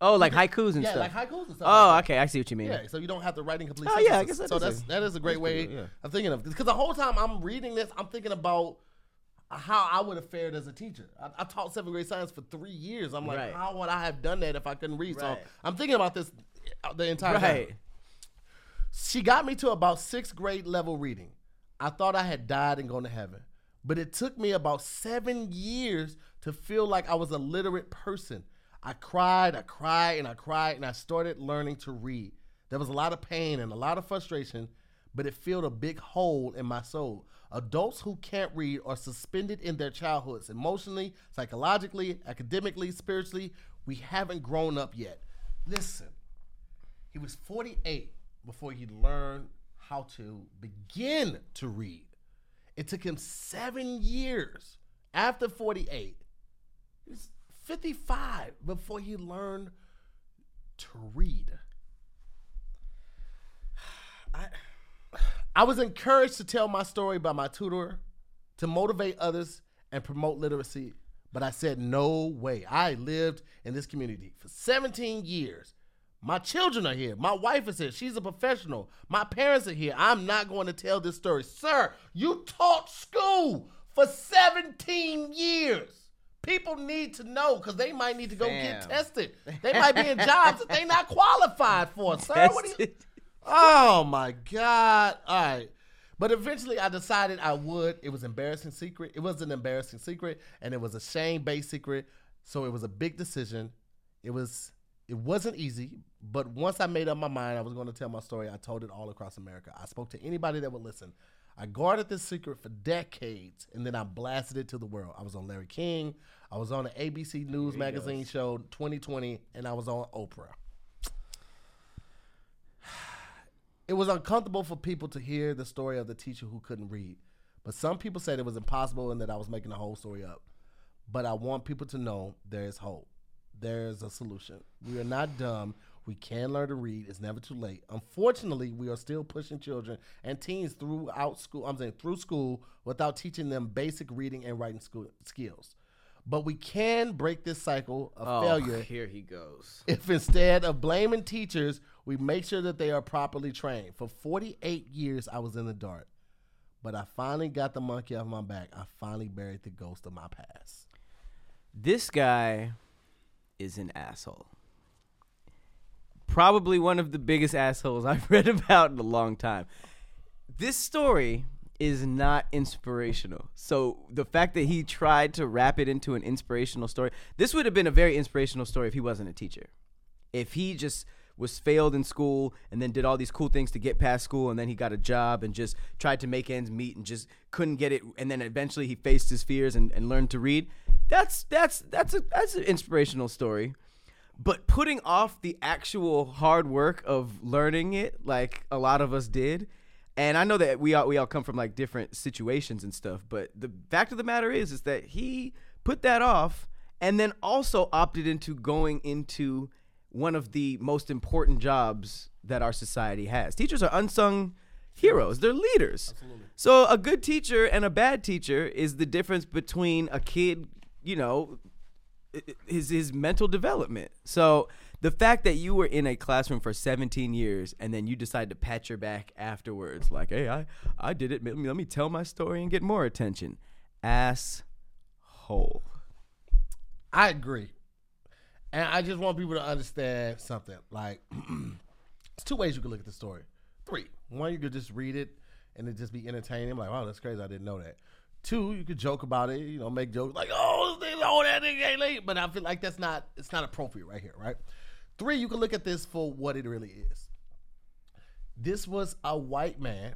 Oh, like haikus and Yeah, stuff. like haikus and stuff. oh, that. okay. I see what you mean. Yeah, so you don't have to write incomplete Oh, sentences. yeah, I guess that so is that's a- that is a great way yeah. of thinking of because the whole time I'm reading this, I'm thinking about how I would have fared as a teacher. I, I taught seventh grade science for three years. I'm like, Right. how would I have done that if I couldn't read? So Right. I'm thinking about this uh, the entire Right. time. She got me to about sixth grade level reading. I thought I had died and gone to heaven. But it took me about seven years to feel like I was a literate person. I cried, I cried, and I cried, and I started learning to read. There was a lot of pain and a lot of frustration, but it filled a big hole in my soul. Adults who can't read are suspended in their childhoods emotionally, psychologically, academically, spiritually. We haven't grown up yet. Listen, he was 48 before he learned how to begin to read. It took him seven years after 48. He was 55 before he learned to read. I, I was encouraged to tell my story by my tutor to motivate others and promote literacy, but I said, no way. I lived in this community for 17 years. My children are here. My wife is here. She's a professional. My parents are here. I'm not going to tell this story. Sir, you taught school for 17 years. People need to know because they might need to go get tested. They might be in jobs that they're not qualified for. Sir, you. Oh my God. All right. But eventually I decided I would. It was embarrassing secret. It was an embarrassing secret and it was a shame-based secret. So it was a big decision. It was it wasn't easy, but once I made up my mind I was going to tell my story, I told it all across America. I spoke to anybody that would listen. I guarded this secret for decades and then I blasted it to the world. I was on Larry King, I was on the ABC News magazine show 2020 and I was on Oprah. It was uncomfortable for people to hear the story of the teacher who couldn't read. But some people said it was impossible and that I was making the whole story up. But I want people to know there is hope. There is a solution. We are not dumb. We can learn to read. It's never too late. Unfortunately, we are still pushing children and teens throughout school. I'm saying through school without teaching them basic reading and writing school skills. But we can break this cycle of Oh, failure here he goes. if instead of blaming teachers, we make sure that they are properly trained. For 48 years, I was in the dark, but I finally got the monkey off my back. I finally buried the ghost of my past. This guy is an asshole. Probably one of the biggest assholes I've read about in a long time. This story is not inspirational. So the fact that he tried to wrap it into an inspirational story, this would have been a very inspirational story if he wasn't a teacher. If he just was failed in school and then did all these cool things to get past school and then he got a job and just tried to make ends meet and just couldn't get it and then eventually he faced his fears and, and learned to read. That's that's that's a that's an inspirational story. But putting off the actual hard work of learning it like a lot of us did and I know that we all we all come from like different situations and stuff, but the fact of the matter is is that he put that off and then also opted into going into one of the most important jobs that our society has. Teachers are unsung heroes. They're leaders. So a good teacher and a bad teacher is the difference between a kid, you know, his his mental development. So the fact that you were in a classroom for 17 years and then you decide to pat your back afterwards, like, hey, I I did it. Let me, let me tell my story and get more attention. Asshole. I agree. And I just want people to understand something. Like, it's two ways you can look at the story. Three. One, you could just read it and it just be entertaining. Like, wow, that's crazy. I didn't know that. Two, you could joke about it, you know, make jokes like, oh, this thing, oh, that nigga ain't late. But I feel like that's not, it's not appropriate right here, right? Three, you can look at this for what it really is. This was a white man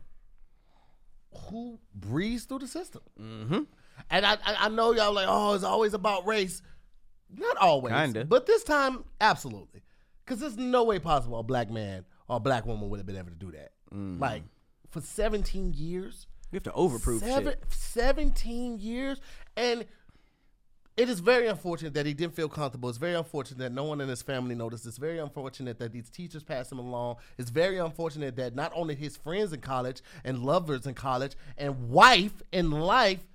who breezed through the system. Mm-hmm. And I, I, know y'all like, oh, it's always about race. Not always, Kinda. but this time, absolutely, because there's no way possible a black man or a black woman would have been able to do that. Like for 17 years, You have to overproof seven, shit. 17 years, and it is very unfortunate that he didn't feel comfortable. It's very unfortunate that no one in his family noticed. It's very unfortunate that these teachers passed him along. It's very unfortunate that not only his friends in college and lovers in college and wife in life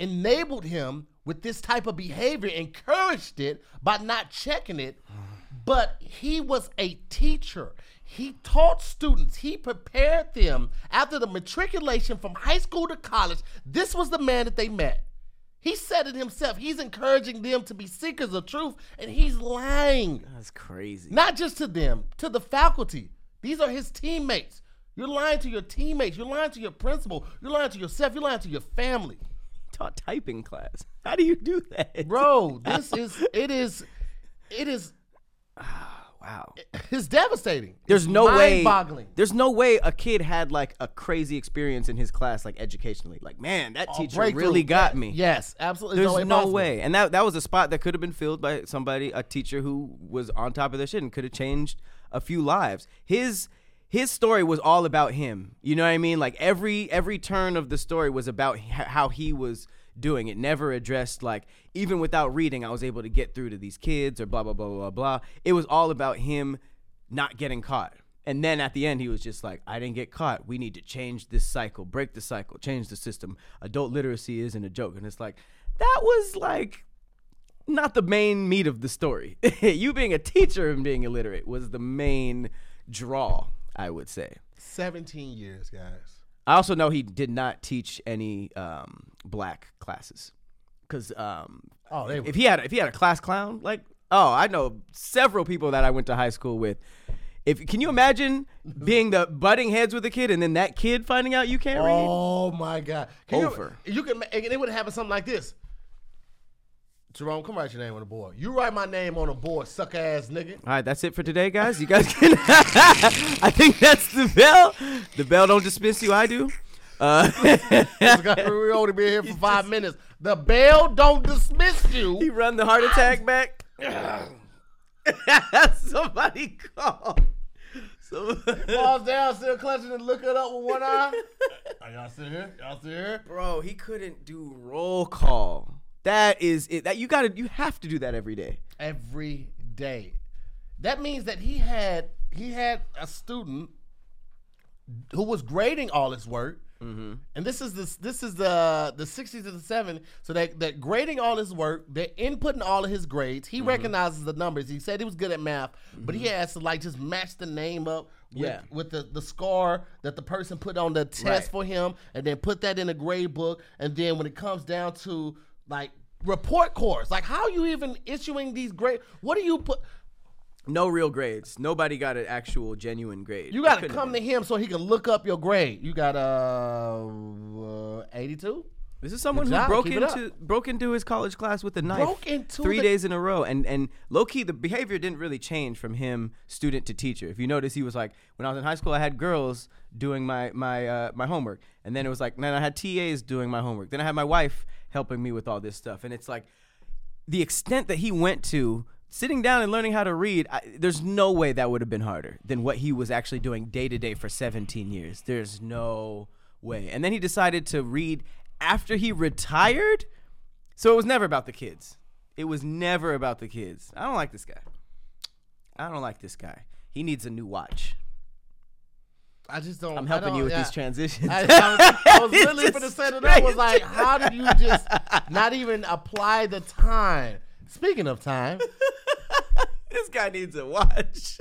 enabled him with this type of behavior, encouraged it by not checking it, but he was a teacher. He taught students, he prepared them after the matriculation from high school to college. This was the man that they met. He said it himself. He's encouraging them to be seekers of truth, and he's lying. That's crazy. Not just to them, to the faculty. These are his teammates. You're lying to your teammates. You're lying to your principal. You're lying to yourself. You're lying to your family. taught typing class. How do you do that, Bro, this is, it is, it is, Wow. it's devastating. There's It's no way. mind-boggling. There's no way a kid had like a crazy experience in his class, like educationally. Like, man, that A teacher really got Yeah. me. Yes, absolutely. There's no way. no way. And that that was a spot that could have been filled by somebody, a teacher who was on top of their shit and could have changed a few lives. His his story was all about him. You know what I mean? Like every every turn of the story was about how he was doing. It never addressed like even without reading, I was able to get through to these kids or blah blah blah blah blah. It was all about him not getting caught. And then at the end, he was just like, I didn't get caught. We need to change this cycle, break the cycle, change the system. Adult literacy isn't a joke. And it's like, that was like not the main meat of the story. you being a teacher and being illiterate was the main draw, I would say. 17 years, guys. I also know he did not teach any um, black classes because um, Oh, if he had if he had a class clown, like oh, I know several people that I went to high school with. If can you imagine being the butting heads with a kid and then that kid finding out you can't read? Oh my God! Can Over. You, you can. It would happen something like this. Jerome, come write your name on the board. You write my name on the board, suck ass nigga. All right, that's it for today, guys. You guys can. I think that's the bell. The bell don't dismiss you. I do. Uh, we only been here for five minutes. The bell don't dismiss you. he run the heart attack back. Somebody call. Somebody. Falls down, still clutching and look it up with one eye. Are y'all still here? Y'all still here? Bro, he couldn't do roll call. That is it. That you gotta. You have to do that every day. Every day. that means that he had he had a student who was grading all his work. Mm-hmm. And this is this this is the the 60s to the 70s. So that that grading all his work, they're inputting all of his grades. Mm-hmm. He recognizes the numbers. He said he was good at math, but he has to like just match the name up with, Yeah. with the, the score that the person put on the test Right. for him, and then put that in a grade book. And then when it comes down to like report cards, like how you even issuing these grade? What do you put? No real grades. Nobody got an actual genuine grade. You got to come to him so he can look up your grade. You got uh, uh 82. This is someone Good who broke into broke into his college class with a knife Broke into three the- days in a row, and and low key the behavior didn't really change from him student to teacher. If you notice, he was like, when I was in high school, I had girls doing my my uh, my homework, and then it was like, then I had TAs doing my homework, then I had my wife helping me with all this stuff, and it's like the extent that he went to sitting down and learning how to read I, there's no way that would have been harder than what he was actually doing day to day for 17 years. There's no way. And then he decided to read after he retired. So it was never about the kids. It was never about the kids. I don't like this guy. I don't like this guy. He needs a new watch I just don't. i'm helping don't- you with yeah. these transitions I, I was, I was literally going to set it up. Was like, how did you just not even apply the time? Speaking of time, this guy needs a watch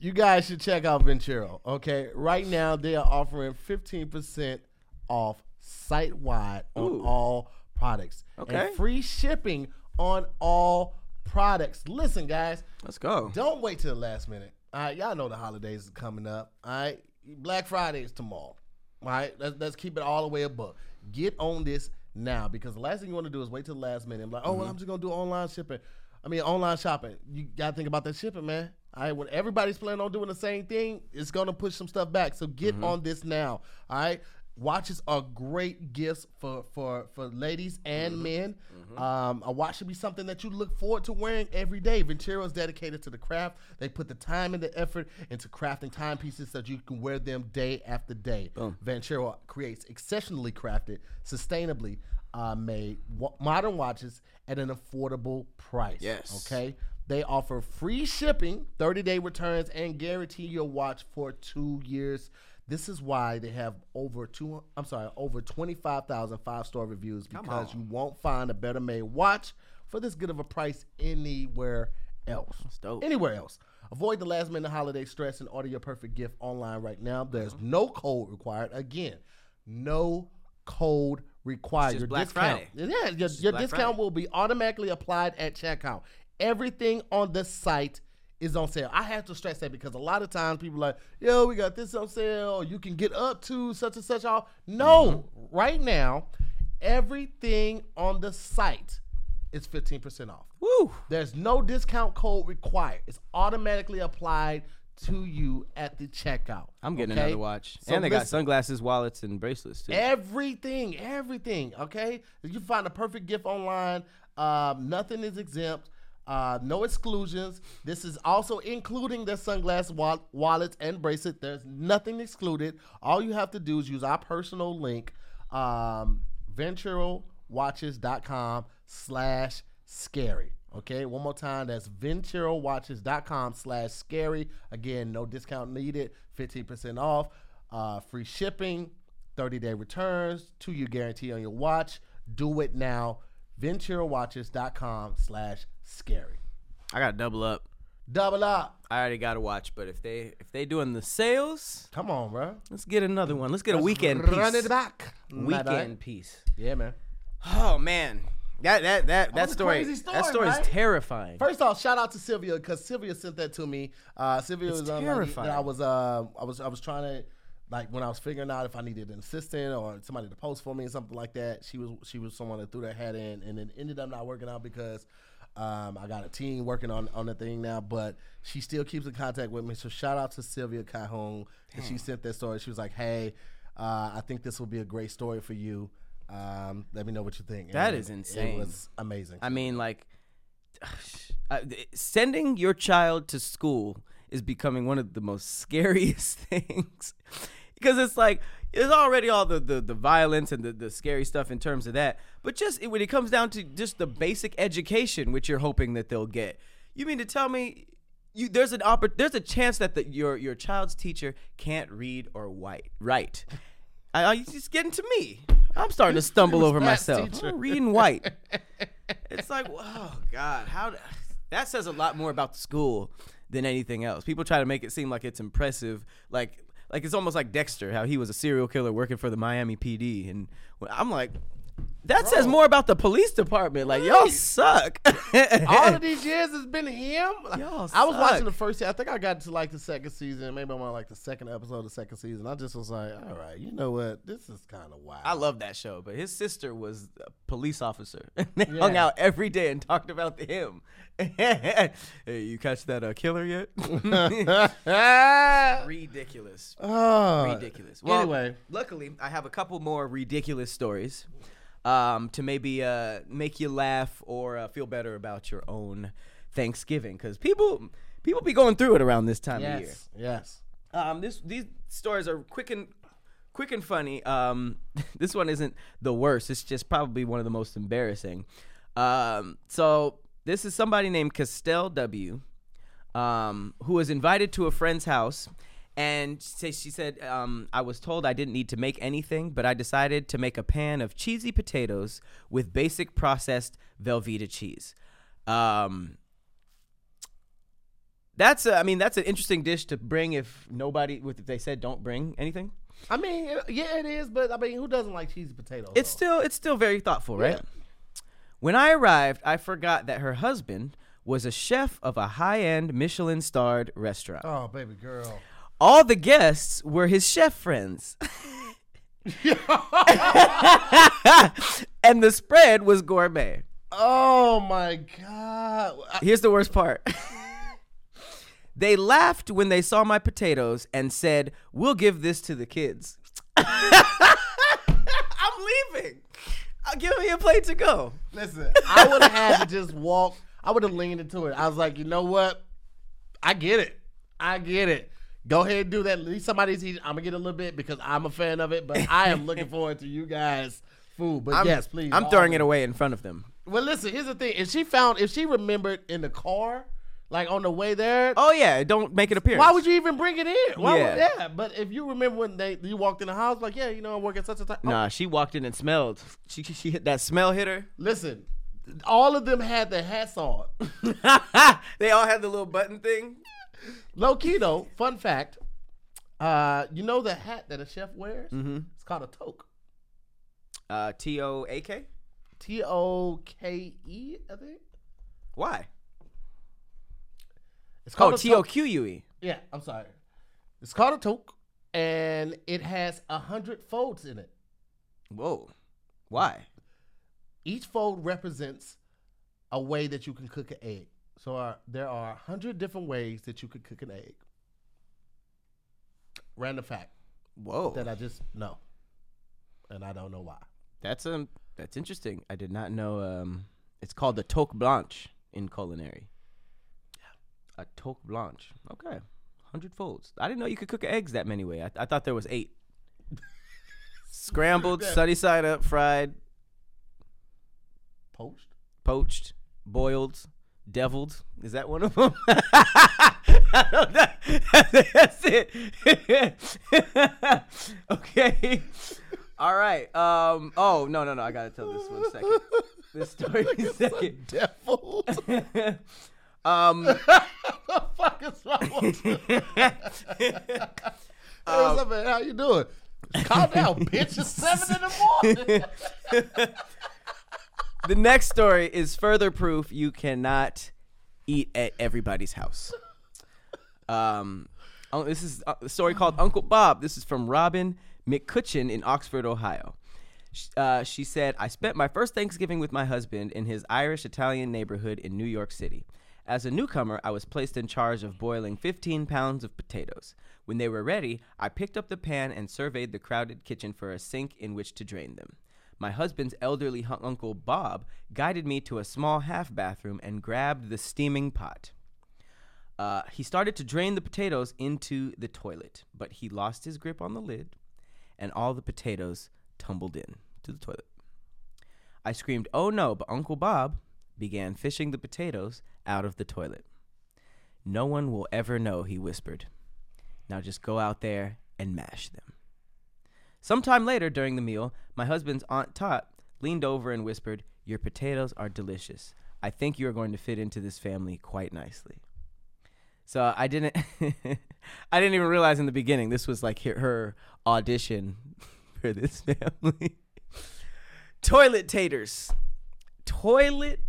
you guys should check out Vincero. Okay, right now they are offering fifteen percent off site wide on Ooh. all products. Okay. and free shipping on all products. Listen, guys, let's go Don't wait till the last minute. All right, y'all know the holidays is coming up. All right, Black Friday is tomorrow. All right, let's, let's keep it all the way above. Get on this now because the last thing you want to do is wait till the last minute. I'm like, oh, well, mm-hmm. I'm just gonna do online shipping. I mean, online shopping. You gotta think about that shipping, man. All right, when everybody's planning on doing the same thing, it's gonna push some stuff back. So get mm-hmm. on this now. All right. Watches are great gifts for for for ladies and men. Um, a watch should be something that you look forward to wearing every day. Vincero is dedicated to the craft. They put the time and the effort into crafting timepieces so that you can wear them day after day. Vincero creates exceptionally crafted, sustainably uh, made wa- modern watches at an affordable price. Yes. Okay. They offer free shipping, 30 day returns, and guarantee your watch for two years. This is why they have over two. I'm sorry, over 25,000 five star reviews because you won't find a better made watch for this good of a price anywhere else. dope. Anywhere else. Avoid the last minute holiday stress and order your perfect gift online right now. There's uh-huh. no code required. Again, no code required. your Black discount, Friday. yeah, your, your discount Friday. will be automatically applied at checkout. Everything on the site is on sale. I have to stress that because a lot of times people are like, yo, we got this on sale. You can get up to such and such off. No, right now, everything on the site is 15% off. Woo! There's no discount code required. It's automatically applied to you at the checkout. I'm getting okay? another watch. So and they got sunglasses, wallets, and bracelets too. Everything, everything. Okay, you find a perfect gift online. Um, nothing is exempt. Uh, no exclusions. This is also including the sunglass wall- wallets and bracelet. There's nothing excluded. All you have to do is use our personal link, um, vincerowatches.com slash scary. Okay, one more time. That's vincerowatches.com slash scary. Again, no discount needed. 15% off. Uh, free shipping. 30 day returns, two year guarantee on your watch. Do it now. VinceroWatches.com slash scary. I got to double up. Double up. I already got a watch, but if they if they doing the sales, Come on, bro. let's get another one. Let's get a weekend Run piece. it back. Weekend piece. Yeah, man. Oh man, that that that that a story, crazy story, that story is terrifying. First off, shout out to Sylvia because Sylvia sent that to me. Uh, Sylvia It's was on terrifying. I was uh, I was I was trying to like when I was figuring out if I needed an assistant or somebody to post for me or something like that. She was she was someone that threw their hat in, and it ended up not working out because. Um, I got a team working on on the thing now, but she still keeps in contact with me. So shout out to Sylvia Cajon, and she sent that story. She was like, "Hey, uh, I think this will be a great story for you. Um, let me know what you think." That And is insane. It was amazing. I mean, like, uh, sending your child to school is becoming one of the most scariest things because it's like there's already all the, the, the violence and the, the scary stuff in terms of that but just when it comes down to just the basic education which you're hoping that they'll get you mean to tell me you there's an oppor- there's a chance that the, your your child's teacher can't read or white write. I, I just getting to me. I'm starting to stumble over myself. I'm reading white. it's like, oh God, how that says a lot more about the school than anything else. People try to make it seem like it's impressive, like like it's almost like Dexter, how he was a serial killer working for the Miami PD, and I'm like. That says more about the police department. Like y'all suck. All of these years has been him. Y'all I was watching the first. I think I got to like the second season. Maybe I'm on like the second episode of the second season. I just was like, all right, you know what? This is kind of wild. I love that show, but his sister was a police officer. they hung out every day and talked about him. hey, you catch that uh, killer yet? ridiculous. oh, Ridiculous. Well, anyway, luckily, I have a couple more ridiculous stories um, to maybe uh, make you laugh or uh, feel better about your own Thanksgiving, because people people be going through it around this time of year. yes, yes. Um, this these stories are quick and quick and funny. Um, this one isn't the worst. It's just probably one of the most embarrassing. Um, so this is somebody named Castell W, um, who was invited to a friend's house. And say she said, um, I was told I didn't need to make anything, but I decided to make a pan of cheesy potatoes with basic processed Velveeta cheese. Um, that's a, I mean that's an interesting dish to bring if nobody if they said don't bring anything. I mean, yeah, it is. But I mean, who doesn't like cheesy potatoes? It's though? still it's still very thoughtful, right? Yeah. When I arrived, I forgot that her husband was a chef of a high-end Michelin-starred restaurant. Oh, baby girl. All the guests were his chef friends. and the spread was gourmet. Oh my god. Here's the worst part. they laughed when they saw my potatoes and said, "We'll give this to the kids." I'm leaving. I'll give me a plate to go. Listen, I would have had to just walk. I would have leaned into it. I was like, you know what? I get it. I get it. Go ahead and do that. At least somebody's eating. I'm gonna get a little bit because I'm a fan of it. But I am looking forward to you guys' food. But I'm, yes, please. I'm throwing it away in front of them. Well, listen. Here's the thing. If she found, if she remembered in the car, like on the way there, Oh yeah, don't make it appear. why would you even bring it in? Why Yeah. Would, yeah. But if you remember when they you walked in the house, like, yeah, you know, I'm working such a time. Nah, she walked in and smelled. She she, she hit that smell hit her. Listen, all of them had their hats on. they all had the little button thing. Low key though, fun fact. Uh, you know the hat that a chef wears? Mm-hmm. It's called a toque. Uh, T O A K. T O K E, I think. Why? It's called a T O toque. Q U E. Yeah, I'm sorry. It's called a toque, and it has a hundred folds in it. Whoa. Why? Each fold represents a way that you can cook an egg. So uh, there are a hundred different ways that you could cook an egg. Random fact Whoa. that I just know, and I don't know why. That's um that's interesting. I did not know um it's called the toque blanche in culinary. A toque blanche. Okay. 100 folds. I didn't know you could cook eggs that many way. I, I thought there was 8. Scrambled, sunny side up, fried, Poached. poached, boiled, deviled. Is that one of them? I don't know. That's it. okay. All right. Um. Oh no no no! I gotta tell this one second. This story second. Devil. Um. the fuck is wrong with? Hey, Um, what's up, man? How you doing? Calm down, bitch. It's seven in the morning. The next story is further proof you cannot eat at everybody's house. Um, oh, this is a story called Uncle Bob. This is from Robin McCutcheon in Oxford, Ohio. Uh, she said, I spent my first Thanksgiving with my husband in his Irish Italian neighborhood in New York City. As a newcomer, I was placed in charge of boiling 15 pounds of potatoes. When they were ready, I picked up the pan and surveyed the crowded kitchen for a sink in which to drain them. My husband's elderly uncle Bob guided me to a small half bathroom and grabbed the steaming pot. Uh, he started to drain the potatoes into the toilet, but he lost his grip on the lid, and all the potatoes tumbled in to the toilet. I screamed, "Oh no!" But Uncle Bob began fishing the potatoes out of the toilet. No one will ever know, he whispered. Now just go out there and mash them. Sometime later during the meal, my husband's Aunt Tot leaned over and whispered, Your potatoes are delicious. I think you are going to fit into this family quite nicely. So I didn't, I didn't even realize in the beginning this was like her, audition for this family. Toilet taters, toilet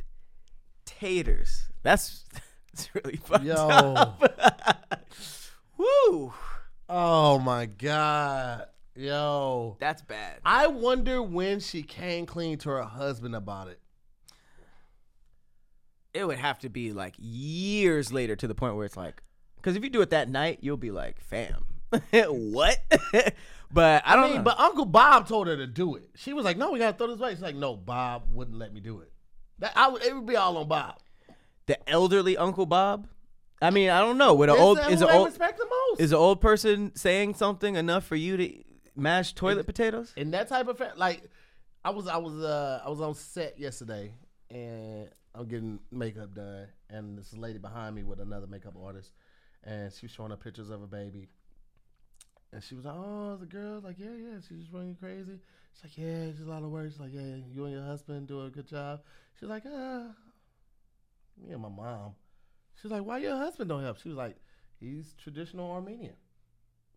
taters. That's that's really fucked Yo. up. Woo, Oh my god. Yo. that's bad. I wonder when she came clean to her husband about it. It would have to be like years later to the point where it's like, because if you do it that night, you'll be like, fam, what? but I I, don't mean, know. but Uncle Bob told her to do it. She was like, "No, we gotta throw this away." She's like, "No, Bob wouldn't let me do it." That I would, it would be all on Bob. the elderly Uncle Bob. I mean, I don't know. Would an old is an old respect the most. is an old person saying something enough for you to mash toilet potatoes? in that type of fa- like I was I was uh I was on set yesterday and I'm getting makeup done and this lady behind me with another makeup artist and she was showing her pictures of a baby. And she was like oh the girl like yeah yeah she's running crazy. She's like yeah it's a lot of work. She's like yeah you and your husband do a good job. She's like ah me and my mom. She's like why your husband don't help? She was like he's traditional Armenian.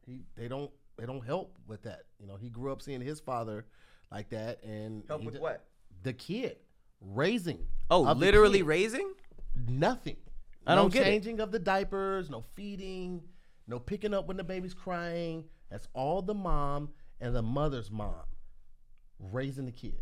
He they don't they don't help with that. You know, he grew up seeing his father like that, and he d- what? The kid raising. Oh, literally kid. raising? nothing. I no don't get it. changing of the diapers, no feeding, no picking up when the baby's crying. That's all the mom and the mother's mom raising the kid.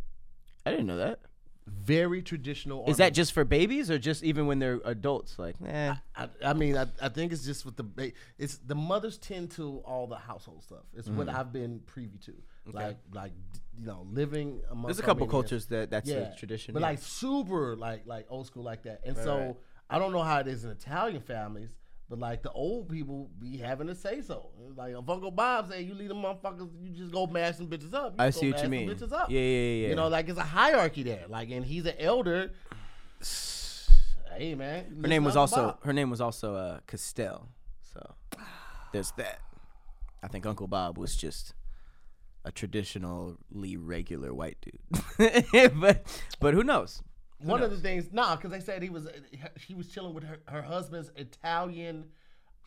I didn't know that. Very traditional. Is that just for babies or just even when they're adults? Like, eh. I, I mean, I, I think it's just with the ba- it's the mothers tend to all the household stuff. It's what Mm. I've been privy to, like like you know living among. There's a couple cultures that that's a tradition. but yeah. like super like like old school like that. And Right, so right. I don't know how it is in Italian families, but like the old people be having to say so. Like if Uncle Bob say you leave them motherfuckers, you just go mash some bitches up. You I see what you mean. Bitches up. Yeah, yeah, yeah, yeah. You know, like it's a hierarchy there. Like, and he's an elder. Hey man, her name was Uncle also Bob. her name was also uh, Castell. So there's that. I think Uncle Bob was just a traditionally regular white dude. but but who knows? One of the things, nah, because they said he was he was chilling with her, her husband's Italian,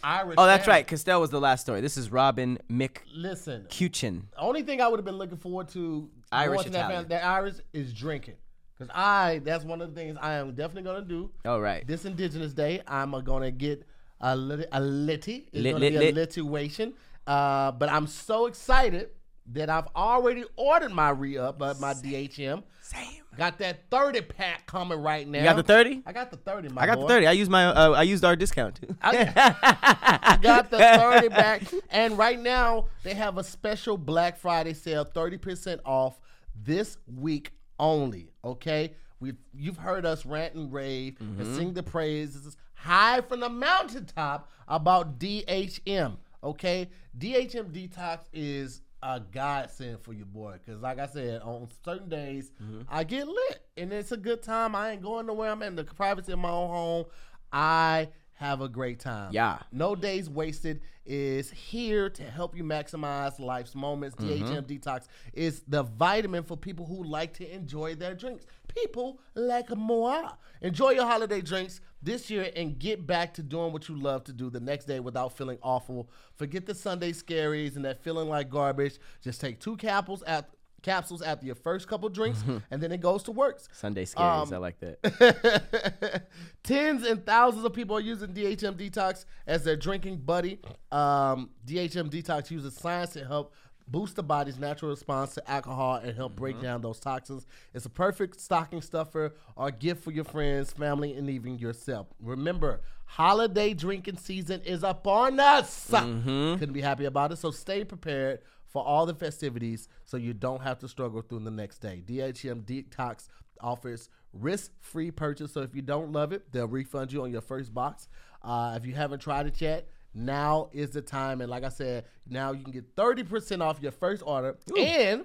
Irish. Oh, that's family. right. Castell was the last story. This is Robin Mick. Listen, McCutcheon. the only thing I would have been looking forward to Irish that, family, that Irish is drinking, because I that's one of the things I am definitely gonna do. All right. This Indigenous Day, I'm uh, gonna get a lit- a litty. It's Lit, gonna lit, be lit. a lituation. Uh, but I'm so excited that I've already ordered my re up at my DHM. Same. Got that 30 pack coming right now. You got the thirty? I got the 30, my I got boy. the thirty. I used my uh, I used our discount too. I got the 30 back. And right now, they have a special Black Friday sale, 30% off this week only. Okay? We've you've heard us rant and rave and sing the praises high from the mountaintop about DHM. Okay? DHM Detox is a godsend for your boy. Cause like I said, on certain days mm-hmm. I get lit. And it's a good time. I ain't going nowhere. I'm in the privacy of my own home. I have a great time. Yeah. No Days Wasted is here to help you maximize life's moments. Mm-hmm. DHM Detox is the vitamin for people who like to enjoy their drinks. People like moi. Enjoy your holiday drinks this year and get back to doing what you love to do the next day without feeling awful. Forget the Sunday scaries and that feeling like garbage. Just take two capsules at capsules after your first couple drinks and then it goes to works. Sunday scaries. Um, I like that. Tens and thousands of people are using DHM Detox as their drinking buddy. Um, DHM Detox uses science to help boost the body's natural response to alcohol and help break down those toxins. It's a perfect stocking stuffer or gift for your friends, family, and even yourself. Remember, holiday drinking season is upon us. Couldn't be happy about it. So stay prepared for all the festivities so you don't have to struggle through the next day. DHM Detox offers risk-free purchase. So if you don't love it, they'll refund you on your first box. Uh, if you haven't tried it yet, now is the time. And like I said, now you can get 30% off your first order and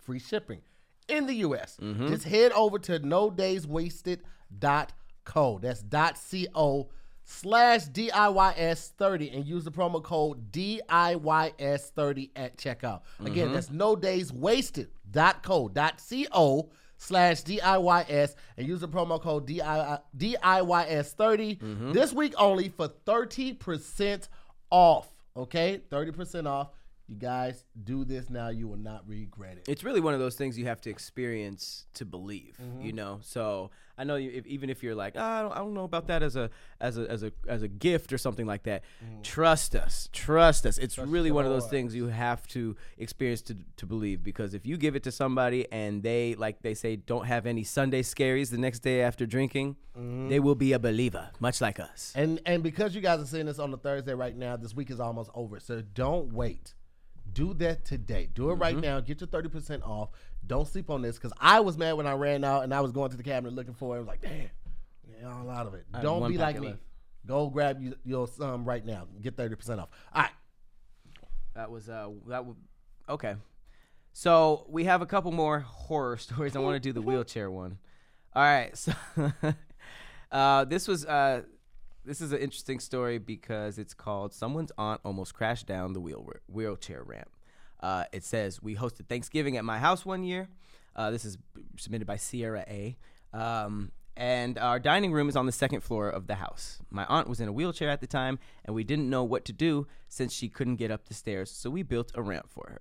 free shipping in the US. Just head over to no days wasted co. That's dot co slash DIYS30 and use the promo code DIYS30 at checkout. Again, mm-hmm. that's no days wasted dot co dot co slash DIYS and use the promo code DIY, DIYS30 mm-hmm. this week only for 30% off. Okay, 30% off. You guys do this now, you will not regret it. it's really one of those things you have to experience to believe Mm-hmm. you know so i know you, if, even if you're like oh, I, don't, I don't know about that as a as a as a as a gift or something like that trust us trust us it's really one of those things you have to experience to, to believe because if you give it to somebody and they like they say don't have any sunday scaries the next day after drinking Mm-hmm. they will be a believer much like us And and because you guys are seeing this on the Thursday right now, this week is almost over. So don't wait. Do that today. Do it right Mm-hmm. now. Get your 30% off. Don't sleep on this because I was mad when I ran out and I was going to the cabinet looking for it. I was like, damn, yeah, all out of it. had Don't be like me. left. Go grab you, your some right now. Get 30% off. All right. That was uh that w- okay. So we have a couple more horror stories. I want to do the wheelchair one. All right. So uh this was uh this is an interesting story because it's called someone's aunt almost crashed down the wheel wheelchair ramp. Uh, it says we hosted Thanksgiving at my house one year. Uh, this is submitted by Sierra A. Um, and our dining room is on the second floor of the house. My aunt was in a wheelchair at the time, and we didn't know what to do since she couldn't get up the stairs, so we built a ramp for her.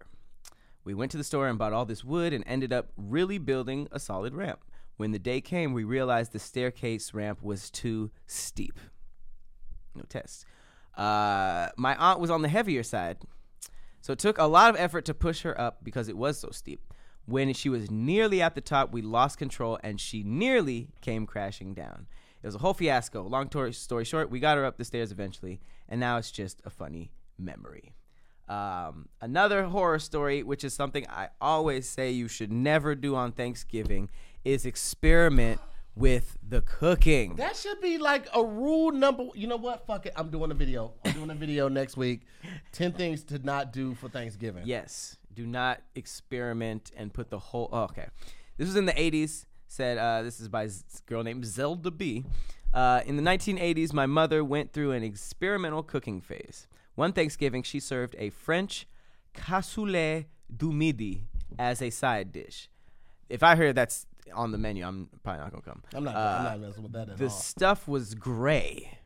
We went to the store and bought all this wood and ended up really building a solid ramp. When the day came, we realized the staircase ramp was too steep. No test. Uh, my aunt was on the heavier side, so it took a lot of effort to push her up because it was so steep. When she was nearly at the top, we lost control and she nearly came crashing down. It was a whole fiasco. Long story short, we got her up the stairs eventually, and now it's just a funny memory. Um, another horror story, which is something I always say you should never do on Thanksgiving, is experiment with the cooking. That should be like a rule number. You know what? Fuck it. I'm doing a video. I'm doing a video next week. 10 things to not do for Thanksgiving. Yes. Do not experiment and put the whole. Oh, okay. This was in the 80s. Said uh, this is by a girl named Zelda B. Uh, in the 1980s, my mother went through an experimental cooking phase. One Thanksgiving, she served a French cassoulet du midi as a side dish. If I hear that's on the menu, I'm probably not gonna come. I'm not, Uh, I'm not messing with that at the all. stuff was gray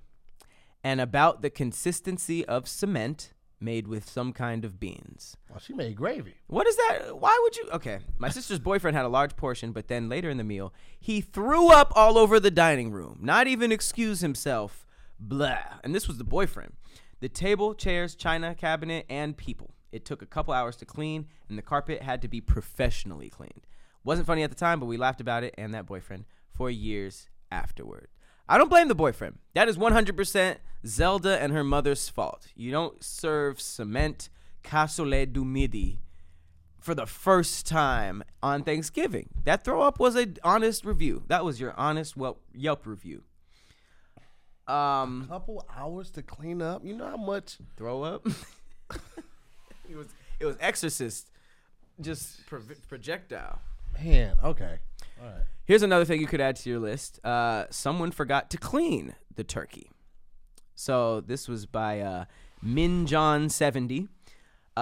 and about the consistency of cement made with some kind of beans. Well, she made gravy. What is that? Why would you? Okay, my sister's boyfriend had a large portion, but then later in the meal, he threw up all over the dining room. Not even excuse himself. Blah. And this was the boyfriend. The table, chairs, china cabinet, and people. It took a couple hours to clean, and the carpet had to be professionally cleaned. Wasn't funny at the time, but we laughed about it and that boyfriend for years afterward. I don't blame the boyfriend. That is 100% Zelda and her mother's fault. You don't serve cement cassoulet du midi for the first time on Thanksgiving. That throw up was an honest review. That was your honest Yelp review. Um, Couple hours to clean up. You know how much? throw up. it was it was Exorcist, just pro- projectile. Man, okay. All right. Here's another thing you could add to your list. Uh, someone forgot to clean the turkey. So this was by uh, Minjon70. Uh,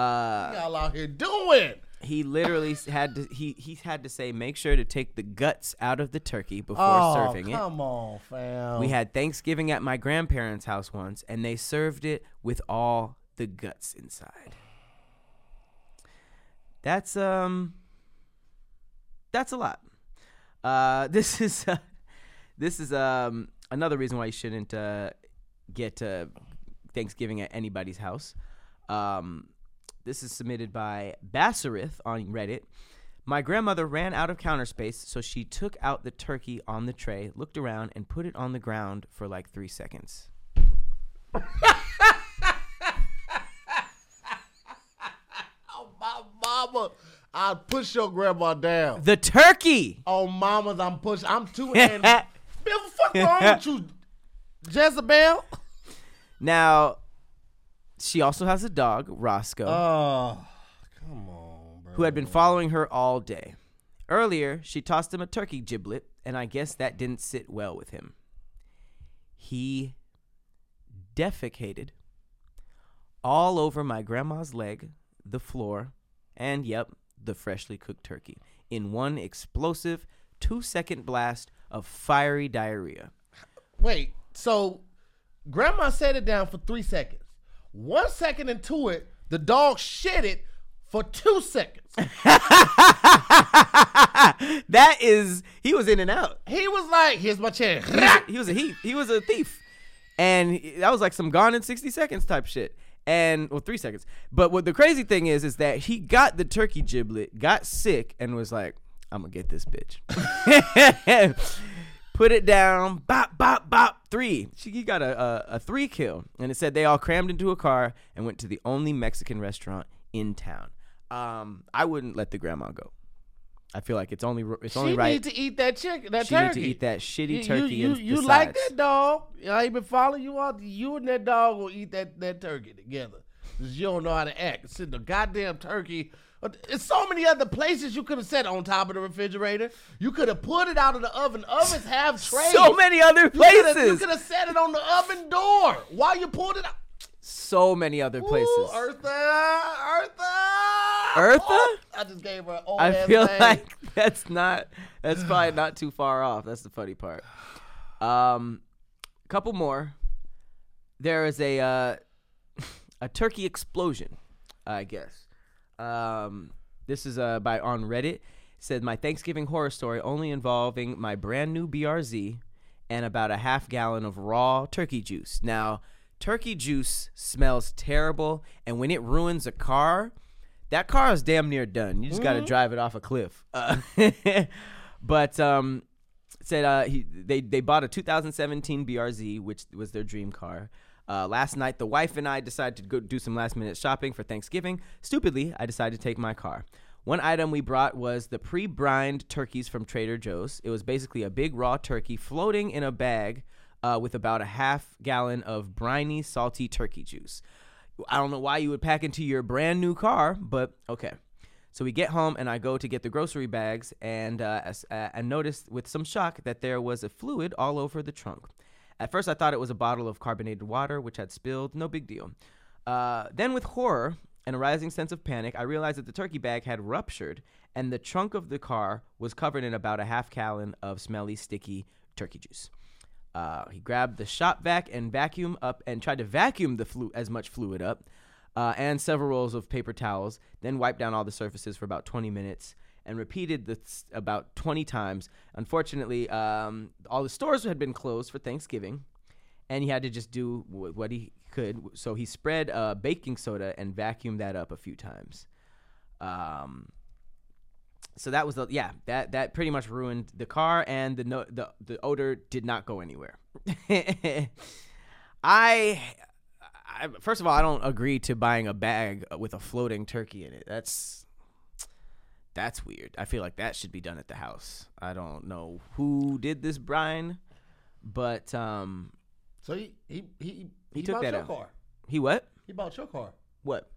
Y'all out here doing. he literally had to he he had to say make sure to take the guts out of the turkey before Oh, serving it. come on, fam. We had Thanksgiving at my grandparents' house once, and they served it with all the guts inside. That's um, that's a lot. Uh, this is uh, this is um another reason why you shouldn't uh, get uh, Thanksgiving at anybody's house. Um, this is submitted by Bassarith on Reddit. My grandmother ran out of counter space, so she took out the turkey on the tray, looked around, and put it on the ground for like three seconds. Oh, my mama. I'll push your grandma down. The turkey! Oh, mamas, I'm pushing. I'm too. And, Bill, what the fuck wrong with you, Jezebel? now, she also has a dog, Roscoe. Oh, come on, bro. who had been following her all day. Earlier, she tossed him a turkey giblet, and I guess that didn't sit well with him. He defecated all over my grandma's leg, the floor, and yep, the freshly cooked turkey in one explosive two second blast of fiery diarrhea. Wait, so grandma set it down for three seconds. One second into it, the dog shit it for two seconds. that is, he was in and out. He was like, here's my chair. He was a he, he was a thief, and that was like some gone in sixty seconds type shit. And well, three seconds. But what the crazy thing is, is that he got the turkey giblet, got sick, and was like, "I'm gonna get this bitch." Put it down, bop, bop, bop, three. She he got a, a, a three kill, and it said they all crammed into a car and went to the only Mexican restaurant in town. Um, I wouldn't let the grandma go. I feel like it's only it's only she right. She need to eat that chicken, that she turkey. need to eat that shitty You- turkey. You, you, you like that dog? I ain't been following you all. You and that dog will eat that, that turkey together. you don't know how to act. Sitting the goddamn turkey. It's so many other places you could have set on top of the refrigerator. You could have put it out of the oven. Ovens have trays. So many other places. You could have set it on the oven door while you pulled it out. So many other places. Ooh, Eartha, Eartha, Eartha? Oh, I just gave her an old I feel name. like that's not that's probably not too far off. That's the funny part. Um, couple more. There is a uh, a turkey explosion, I guess. Um, this is uh, by on Reddit. It said my Thanksgiving horror story only involving my brand new BRZ and about a half gallon of raw turkey juice. Now, turkey juice smells terrible, and when it ruins a car, that car is damn near done. You just got to drive it off a cliff. Uh, but um, said uh, he, they they bought a 2017 BRZ, which was their dream car. Uh, last night, the wife and I decided to go do some last minute shopping for Thanksgiving. Stupidly, I decided to take my car. One item we brought was the pre brined turkeys from Trader Joe's. It was basically a big raw turkey floating in a bag uh, with about a half gallon of briny, salty turkey juice. I don't know why you would pack into your brand new car, but okay. So we get home and I go to get the grocery bags and uh, as, uh, and noticed with some shock that there was a fluid all over the trunk. At first, I thought it was a bottle of carbonated water which had spilled. No big deal. Uh, then, with horror and a rising sense of panic, I realized that the turkey bag had ruptured and the trunk of the car was covered in about a half gallon of smelly, sticky turkey juice. Uh, he grabbed the shop vac and vacuum up and tried to vacuum the flu- as much fluid up uh, and several rolls of paper towels. Then wiped down all the surfaces for about 20 minutes and repeated this about 20 times. Unfortunately, um, all the stores had been closed for Thanksgiving, and he had to just do wh- what he could. So he spread uh, baking soda and vacuumed that up a few times. Um, so that was the yeah that that pretty much ruined the car and the no, the the odor did not go anywhere. I, I first of all I don't agree to buying a bag with a floating turkey in it. That's that's weird. I feel like that should be done at the house. I don't know who did this, Brian, but um So he he he, He took bought that your out. car. he what He bought your car. what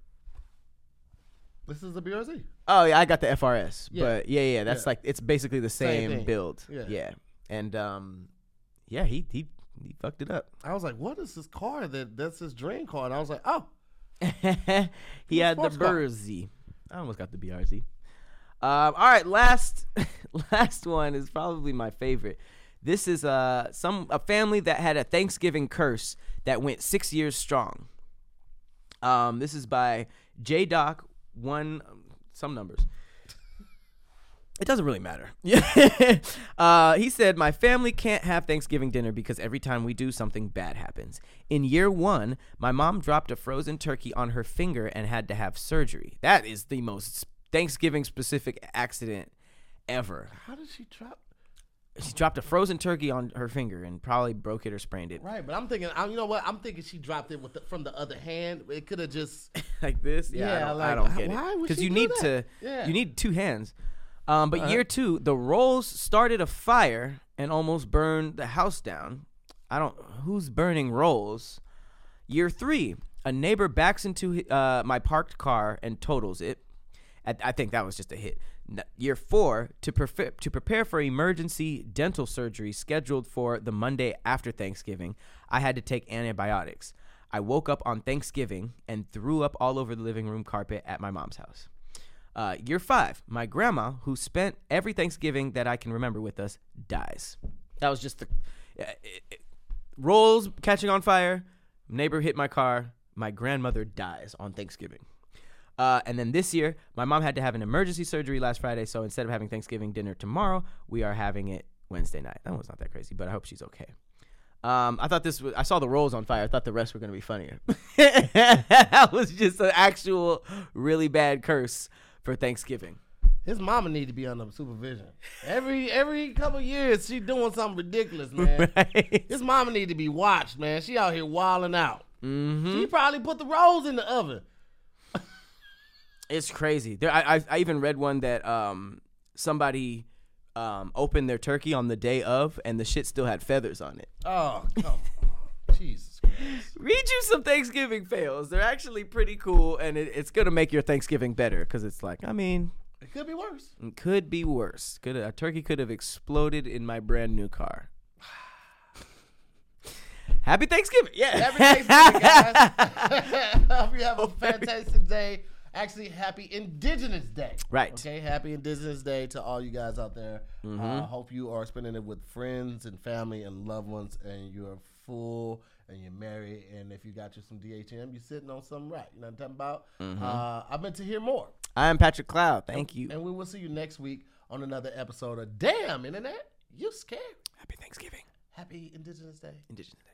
This is the BRZ. Oh yeah, I got the FRS, Yeah. but yeah, yeah, that's Yeah. like it's basically the Same same, thing. build. Yeah. yeah, and um, yeah, he he he fucked it up. I was like, what is this car that that's his dream car? And I was like, oh, he had the sports car. BRZ. I almost got the BRZ. Um, all right, last last one is probably my favorite. This is uh some a family that had a Thanksgiving curse that went six years strong. Um, this is by J Doc one some numbers. It doesn't really matter. Uh, he said, My family can't have Thanksgiving dinner because every time we do, something bad happens. In year one, my mom dropped a frozen turkey on her finger and had to have surgery. That is the most Thanksgiving specific accident ever. how did she drop? She dropped a frozen turkey on her finger and probably broke it or sprained it. Right, but I'm thinking, I, you know what? I'm thinking she dropped it with the, from the other hand. It could have just. like this. Yeah, I don't, like, I don't get why it because you do need that? to. Yeah. You need two hands. Um, but Uh-huh. year two, the rolls started a fire and almost burned the house down. I don't. Who's burning rolls? Year three, a neighbor backs into uh, my parked car and totals it. I, think that was just a hit. Year four, to prepare to prepare for emergency dental surgery scheduled for the Monday after Thanksgiving, I had to take antibiotics. I woke up on Thanksgiving and threw up all over the living room carpet at my mom's house. Uh, year five, my grandma, who spent every Thanksgiving that I can remember with us, dies. That was just the it- it- rolls catching on fire. Neighbor hit my car. My grandmother dies on Thanksgiving. Uh, and then this year, my mom had to have an emergency surgery last Friday. So instead of having Thanksgiving dinner tomorrow, we are having it Wednesday night. That one's not that crazy, but I hope she's okay. Um, I thought this was. I saw the rolls on fire. I thought the rest were gonna be funnier. that was just an actual really bad curse for Thanksgiving. His mama need to be under supervision. Every every couple years, she doing something ridiculous, man. Right? His mama need to be watched, man. She out here wilding out. hmm She probably put the rolls in the oven. It's crazy. There, I, I, I even read one that um somebody um opened their turkey on the day of, and the shit still had feathers on it. Oh, come on. Jesus Christ. Read you some Thanksgiving fails. They're actually pretty cool, and it, it's gonna make your Thanksgiving better because it's like, I mean, It could be worse. it could be worse. Could a turkey could have exploded in my brand new car. Happy Thanksgiving! Yeah, Happy Thanksgiving, guys. Hope you have a fantastic day. Actually, happy Indigenous Day. Right. Okay, happy Indigenous Day to all you guys out there. Uh, hope you are spending it with friends and family and loved ones, and you're full and you're married. And if you got you some DHM, you're sitting on something right. You know what I'm talking about? Uh, I've been to hear more. I'm Patrick Cloud. Thank you. And we will see you next week on another episode of Damn Internet. You scared. Happy Thanksgiving, Happy Indigenous Day. Indigenous Day.